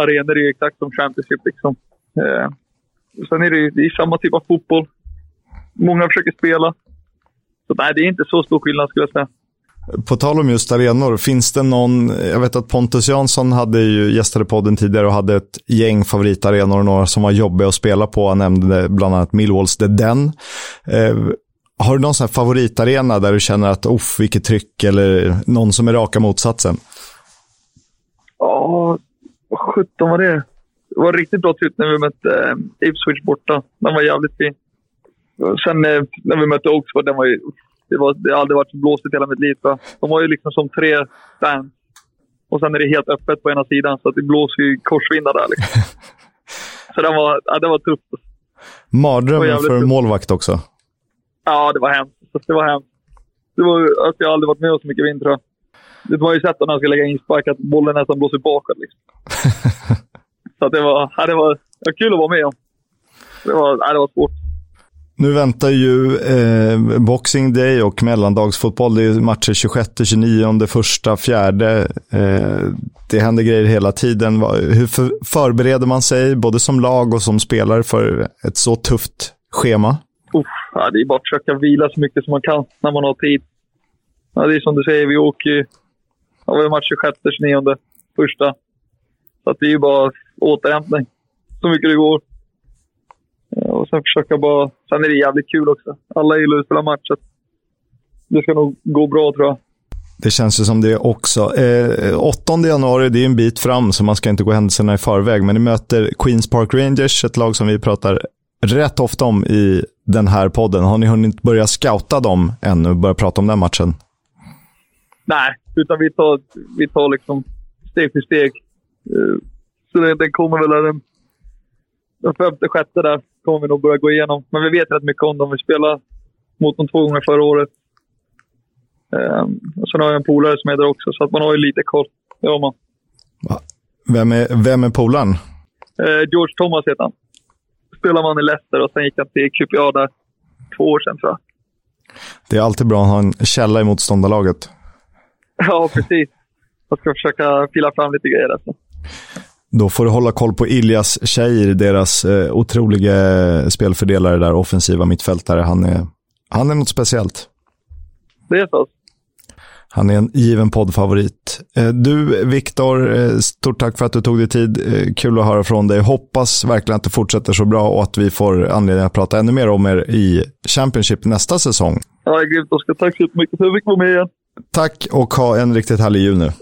Speaker 16: arenor är exakt som Championship. Liksom. Eh, sen är det, det är samma typ av fotboll. Många försöker spela. Så nej, det är inte så stor skillnad skulle jag säga.
Speaker 1: På tal om just arenor, finns det någon, jag vet att Pontus Jansson hade ju gästade podden tidigare och hade ett gäng favoritarenor, några som var jobbiga att spela på. Han nämnde bland annat Millwalls The Den. Eh, har du någon sån här favoritarena där du känner att, off, vilket tryck, eller någon som är raka motsatsen?
Speaker 16: Ja, vad sjutton var det? Det var riktigt bra tryck när vi mötte eh, Ipswich borta. Den var jävligt fin. Sen eh, när vi mötte Oxford, den var ju... Det, var, det har aldrig varit så blåsigt hela mitt liv. De var ju liksom som tre stands. Och sen är det helt öppet på ena sidan, så att det blåser ju korsvindar där. Liksom. så den var, ja, det var tufft. Det
Speaker 1: Mardrömmen för
Speaker 16: kul.
Speaker 1: målvakt också.
Speaker 16: Ja, det var hemskt. Det var hemskt. Det var, alltså, jag har aldrig varit med om så mycket vind, tror jag. Du har ju sett när han ska lägga inspark att bollen nästan blåser bakåt. Liksom. så att det, var, ja, det, var, det var kul att vara med om. Det var, ja, det var svårt.
Speaker 1: Nu väntar ju eh, Boxing Day och mellandagsfotboll. Det är matcher 26, 29, första, fjärde. Eh, det händer grejer hela tiden. Hur för, förbereder man sig, både som lag och som spelare, för ett så tufft schema?
Speaker 16: Uff, ja, det är bara att försöka vila så mycket som man kan när man har tid. Ja, det är som du säger, vi åker ju... Ja, vi har match 26, 29, första. Så att det är ju bara återhämtning. Så mycket det går. Ja, Och sen försöka bara... Sen är det jävligt kul också. Alla gillar att spela match. det ska nog gå bra tror jag.
Speaker 1: Det känns ju som det också. Eh, 8 januari, det är en bit fram, så man ska inte gå händelserna i förväg. Men ni möter Queens Park Rangers, ett lag som vi pratar rätt ofta om i den här podden. Har ni hunnit börja scouta dem ännu, börja prata om den matchen?
Speaker 16: Nej, utan vi tar, vi tar liksom steg för steg. Eh, så den kommer väl den, den femte, sjätte där kommer vi nog börja gå igenom. Men vi vet rätt mycket om dem. Vi spelade mot dem två gånger förra året. Um, och sen har jag en polare som är där också, så att man har ju lite koll. Det har man.
Speaker 1: Vem är, vem är polaren?
Speaker 16: Uh, George Thomas heter han. Spelade man i Leicester och sen gick han till QPA där två år sedan tror jag.
Speaker 1: Det är alltid bra att ha en källa i motståndarlaget.
Speaker 16: Ja, precis. Jag ska försöka fila fram lite grejer alltså.
Speaker 1: Då får du hålla koll på Iljas Tjejer, deras eh, otroliga spelfördelare där, offensiva mittfältare. Han är, han är något speciellt.
Speaker 16: Det är så.
Speaker 1: Han är en given poddfavorit. Eh, du, Viktor, eh, stort tack för att du tog dig tid. Eh, kul att höra från dig. Hoppas verkligen att det fortsätter så bra och att vi får anledning att prata ännu mer om er i Championship nästa säsong.
Speaker 16: Ja, grymt Oskar. Tack så jättemycket för att jag fick vara med igen.
Speaker 1: Tack och ha en riktigt härlig jul nu.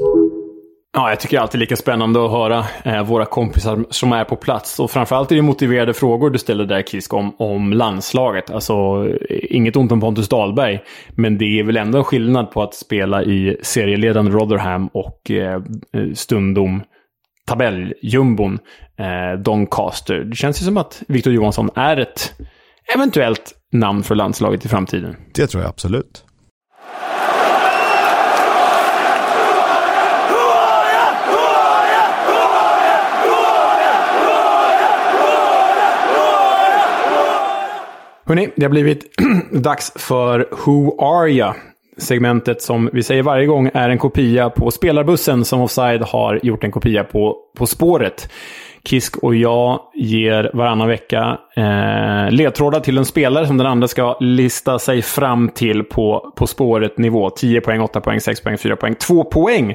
Speaker 2: Ja, jag tycker alltid lika spännande att höra eh, våra kompisar som är på plats. Och framförallt är det motiverade frågor du ställer där, Kisk, om, om landslaget. Alltså, eh, inget ont om Pontus Dahlberg, men det är väl ändå en skillnad på att spela i serieledande Rotherham och eh, eh, stundom tabelljumbon eh, Doncaster. Det känns ju som att Victor Johansson är ett eventuellt namn för landslaget i framtiden.
Speaker 1: Det tror jag absolut.
Speaker 2: Hörrni, det har blivit dags för Who Are Ya? Segmentet som vi säger varje gång är en kopia på spelarbussen som Offside har gjort en kopia på På spåret. Kisk och jag ger varannan vecka eh, ledtrådar till en spelare som den andra ska lista sig fram till på På spåret-nivå. 10 poäng, 8 poäng, 6 poäng, 4 poäng, 2 poäng.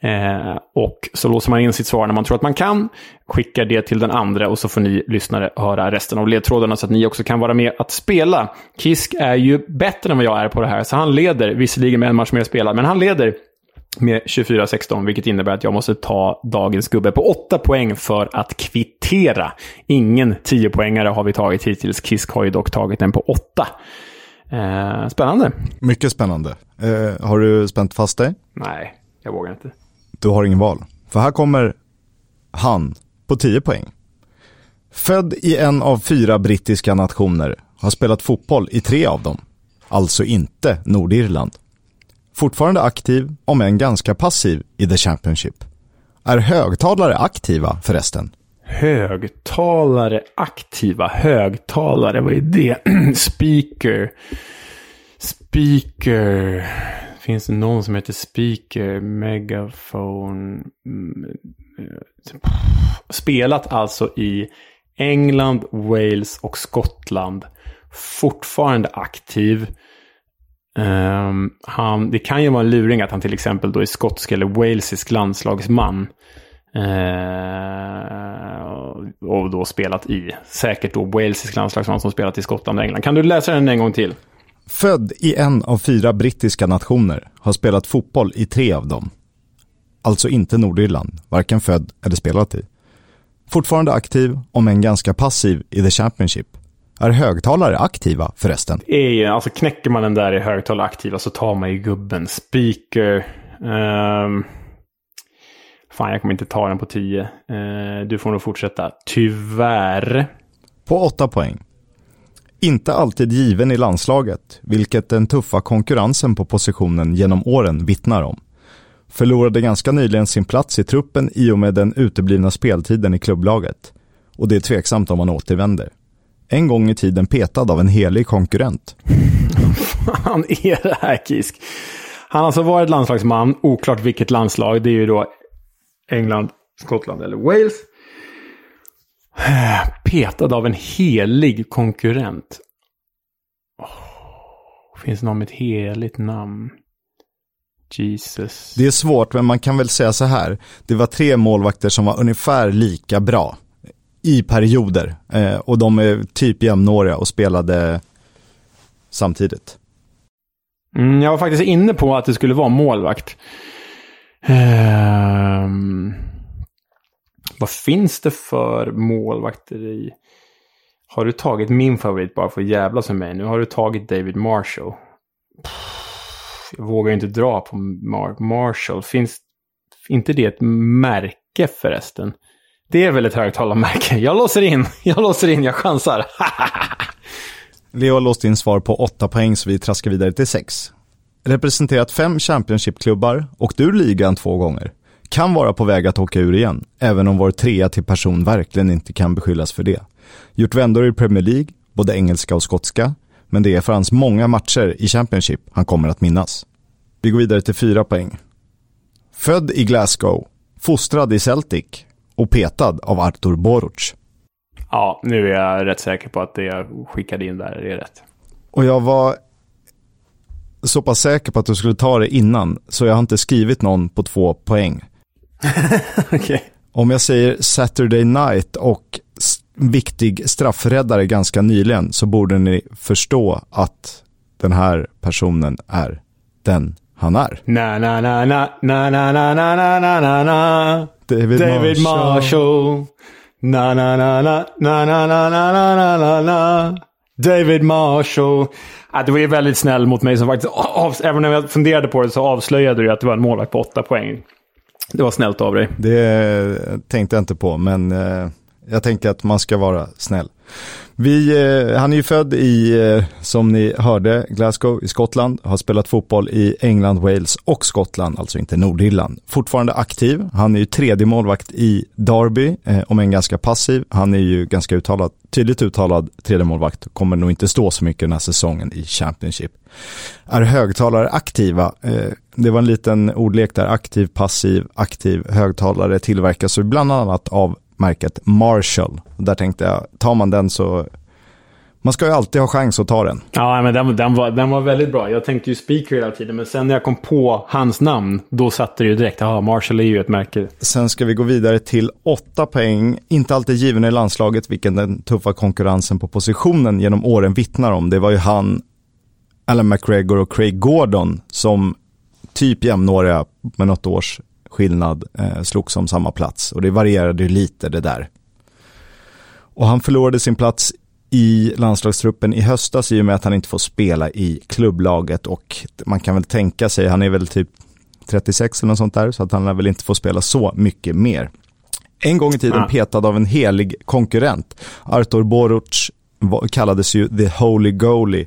Speaker 2: Eh, och så låser man in sitt svar när man tror att man kan, skickar det till den andra och så får ni lyssnare höra resten av ledtrådarna så att ni också kan vara med att spela. Kisk är ju bättre än vad jag är på det här, så han leder, visserligen med en match mer spelad, men han leder med 24-16, vilket innebär att jag måste ta dagens gubbe på 8 poäng för att kvittera. Ingen 10-poängare har vi tagit hittills. Kisk har ju dock tagit den på 8. Eh, spännande.
Speaker 1: Mycket spännande. Eh, har du spänt fast dig?
Speaker 2: Nej, jag vågar inte.
Speaker 1: Du har ingen val. För här kommer han på 10 poäng. Född i en av fyra brittiska nationer, har spelat fotboll i tre av dem. Alltså inte Nordirland. Fortfarande aktiv, om än ganska passiv, i The Championship. Är högtalare aktiva förresten?
Speaker 2: Högtalare aktiva? Högtalare, vad är det? Speaker. Speaker. Finns det någon som heter Speaker? Megaphone. Mm, spelat alltså i England, Wales och Skottland. Fortfarande aktiv. Um, han, det kan ju vara en luring att han till exempel då är skotsk eller walesisk landslagsman. Uh, och då spelat i, säkert då walesisk landslagsman som spelat i Skottland och England. Kan du läsa den en gång till?
Speaker 1: Född i en av fyra brittiska nationer, har spelat fotboll i tre av dem. Alltså inte Nordirland, varken född eller spelat i. Fortfarande aktiv, om än ganska passiv i The Championship. Är högtalare aktiva förresten?
Speaker 2: Är, alltså knäcker man den där i högtalare aktiva så tar man ju gubben. Speaker. Um, fan, jag kommer inte ta den på 10. Uh, du får nog fortsätta. Tyvärr.
Speaker 1: På 8 poäng. Inte alltid given i landslaget, vilket den tuffa konkurrensen på positionen genom åren vittnar om. Förlorade ganska nyligen sin plats i truppen i och med den uteblivna speltiden i klubblaget. Och det är tveksamt om han återvänder en gång i tiden petad av en helig konkurrent.
Speaker 2: Han är det här Kisk. Han har alltså varit landslagsman, oklart vilket landslag. Det är ju då England, Skottland eller Wales. Petad av en helig konkurrent. Oh, finns det någon med ett heligt namn? Jesus.
Speaker 1: Det är svårt, men man kan väl säga så här. Det var tre målvakter som var ungefär lika bra i perioder. Eh, och de är typ jämnåriga och spelade samtidigt.
Speaker 2: Mm, jag var faktiskt inne på att det skulle vara målvakt. Ehm, vad finns det för målvakter i... Har du tagit min favorit bara för att jävlas med mig? Nu har du tagit David Marshall. Pff, Jag vågar inte dra på Mar- Marshall. Finns inte det ett märke förresten? Det är väl ett högtalarmärke? Jag låser in. Jag låser in. Jag chansar.
Speaker 1: Leo har låst in svar på 8 poäng så vi traskar vidare till 6. Representerat fem Championship-klubbar, åkt ur ligan två gånger. Kan vara på väg att åka ur igen, även om vår trea till person verkligen inte kan beskyllas för det. Gjort vändor i Premier League, både engelska och skotska, men det är för hans många matcher i Championship han kommer att minnas. Vi går vidare till 4 poäng. Född i Glasgow, fostrad i Celtic och petad av Artur Boruc.
Speaker 2: ja, nu är jag rätt säker på att det jag skickade in där är rätt.
Speaker 1: Och jag var så pass säker på att du skulle ta det innan, så jag har inte skrivit någon på två poäng.
Speaker 2: Okej.
Speaker 1: Om jag säger Saturday Night och viktig straffräddare ganska nyligen så borde ni förstå att den här personen är den han är.
Speaker 2: Na, na, na, na, na, na, na, na, na, na.
Speaker 1: David,
Speaker 2: David
Speaker 1: Marshall.
Speaker 2: Marshall. Na, na, na, na, na, na, na, na, na, na, na. David Marshall. Ja, du var ju väldigt snäll mot mig som faktiskt, av, även när jag funderade på det så avslöjade du att det var en målvakt på åtta poäng. Det var snällt av dig.
Speaker 1: Det tänkte jag inte på, men eh, jag tänker att man ska vara snäll. Vi, eh, han är ju född i, eh, som ni hörde, Glasgow i Skottland, har spelat fotboll i England, Wales och Skottland, alltså inte Nordirland. Fortfarande aktiv, han är ju tredje målvakt i Derby, eh, om än ganska passiv. Han är ju ganska uttalad, tydligt uttalad tredje målvakt, kommer nog inte stå så mycket den här säsongen i Championship. Är högtalare aktiva? Eh, det var en liten ordlek där, aktiv, passiv, aktiv, högtalare tillverkas bland annat av märket Marshall. Där tänkte jag, tar man den så, man ska ju alltid ha chans att ta den.
Speaker 2: Ja, men den, den, var, den var väldigt bra. Jag tänkte ju speaker hela tiden, men sen när jag kom på hans namn, då satte det ju direkt. Ja, Marshall är ju ett märke.
Speaker 1: Sen ska vi gå vidare till åtta poäng, inte alltid given i landslaget, vilken den tuffa konkurrensen på positionen genom åren vittnar om. Det var ju han, Alan McGregor och Craig Gordon som typ jämnåriga med något års skillnad eh, slogs om samma plats och det varierade ju lite det där. Och han förlorade sin plats i landslagstruppen i höstas i och med att han inte får spela i klubblaget och man kan väl tänka sig, han är väl typ 36 eller något sånt där, så att han lär väl inte få spela så mycket mer. En gång i tiden
Speaker 2: Nej.
Speaker 1: petad av en helig konkurrent. Artur Boruc kallades ju the holy goalie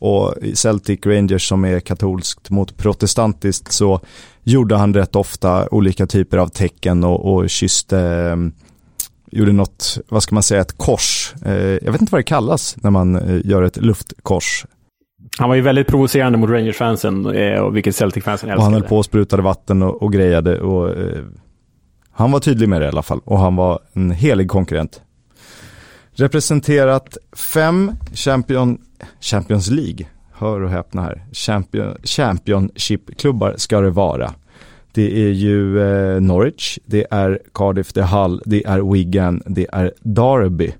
Speaker 1: och i Celtic Rangers som är katolskt mot protestantiskt så gjorde han rätt ofta olika typer av tecken och, och kysste, eh, gjorde något, vad ska man säga, ett kors. Eh, jag vet inte vad det kallas när man eh, gör ett luftkors.
Speaker 2: Han var ju väldigt provocerande mot Rangers-fansen, eh, och vilket Celtic-fansen
Speaker 1: Och han
Speaker 2: älskade.
Speaker 1: höll på och sprutade vatten och, och grejade och eh, han var tydlig med det i alla fall och han var en helig konkurrent. Representerat fem champion, Champions League, hör och häpna här, champion, Championship-klubbar ska det vara. Det är ju eh, Norwich, det är Cardiff, det är Hull, det är Wigan, det är Derby.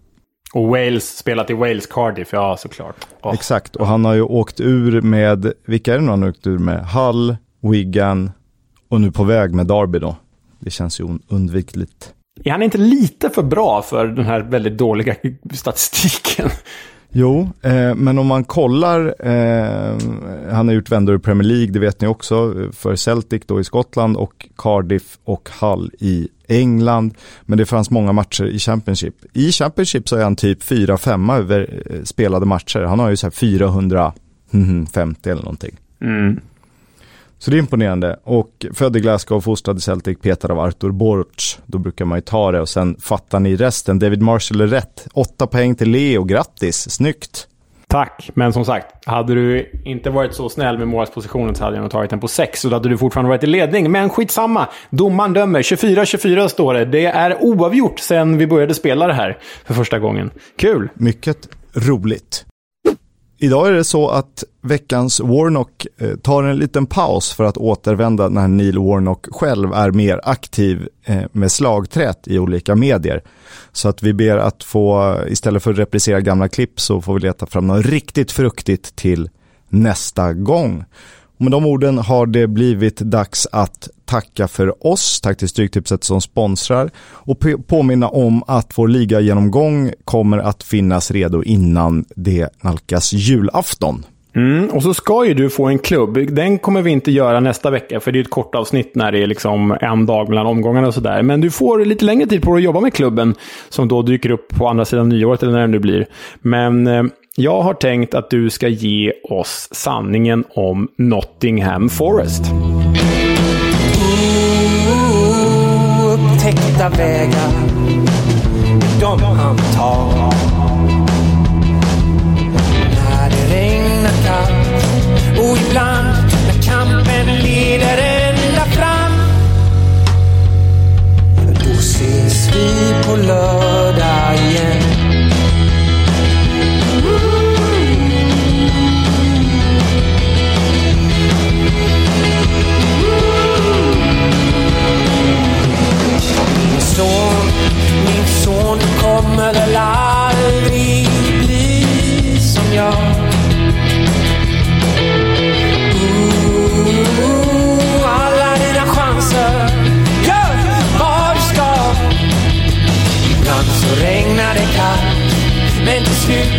Speaker 2: Och Wales, spelat i Wales, Cardiff, ja såklart. Åh.
Speaker 1: Exakt, och han har ju åkt ur med, vilka är det nu han har åkt ur med? Hull, Wigan och nu på väg med Derby då. Det känns ju un- undvikligt.
Speaker 2: Är han inte lite för bra för den här väldigt dåliga statistiken?
Speaker 1: Jo, eh, men om man kollar, eh, han har gjort vändor i Premier League, det vet ni också, för Celtic då i Skottland och Cardiff och Hull i England. Men det fanns många matcher i Championship. I Championship så är han typ 4-5 över eh, spelade matcher. Han har ju så här 450 mm-hmm, eller någonting.
Speaker 2: Mm.
Speaker 1: Så det är imponerande. Och född i Glasgow, fostrad i Celtic, petad av Artur Boruc. Då brukar man ju ta det och sen fattar ni resten. David Marshall är rätt. Åtta poäng till Leo, grattis, snyggt.
Speaker 2: Tack, men som sagt, hade du inte varit så snäll med målspositionen så hade jag nog tagit den på 6 och då hade du fortfarande varit i ledning. Men skitsamma, domaren dömer. 24-24 står det. Det är oavgjort sen vi började spela det här för första gången. Kul!
Speaker 1: Mycket roligt. Idag är det så att veckans Warnock eh, tar en liten paus för att återvända när Neil Warnock själv är mer aktiv eh, med slagträt i olika medier. Så att vi ber att få, istället för att reprisera gamla klipp så får vi leta fram något riktigt fruktigt till nästa gång. Och med de orden har det blivit dags att tacka för oss. Tack till Stryktipset som sponsrar och påminna om att vår ligagenomgång kommer att finnas redo innan det nalkas julafton.
Speaker 2: Mm, och så ska ju du få en klubb. Den kommer vi inte göra nästa vecka, för det är ett kort avsnitt när det är liksom en dag mellan omgångarna och sådär. Men du får lite längre tid på dig att jobba med klubben, som då dyker upp på andra sidan nyåret, eller när det nu blir. Men eh, jag har tänkt att du ska ge oss sanningen om Nottingham Forest.
Speaker 17: Upptäckta vägar, de han tar. När det regnar kallt och ibland när kampen leder ända fram. Då ses vi på lördag Ibland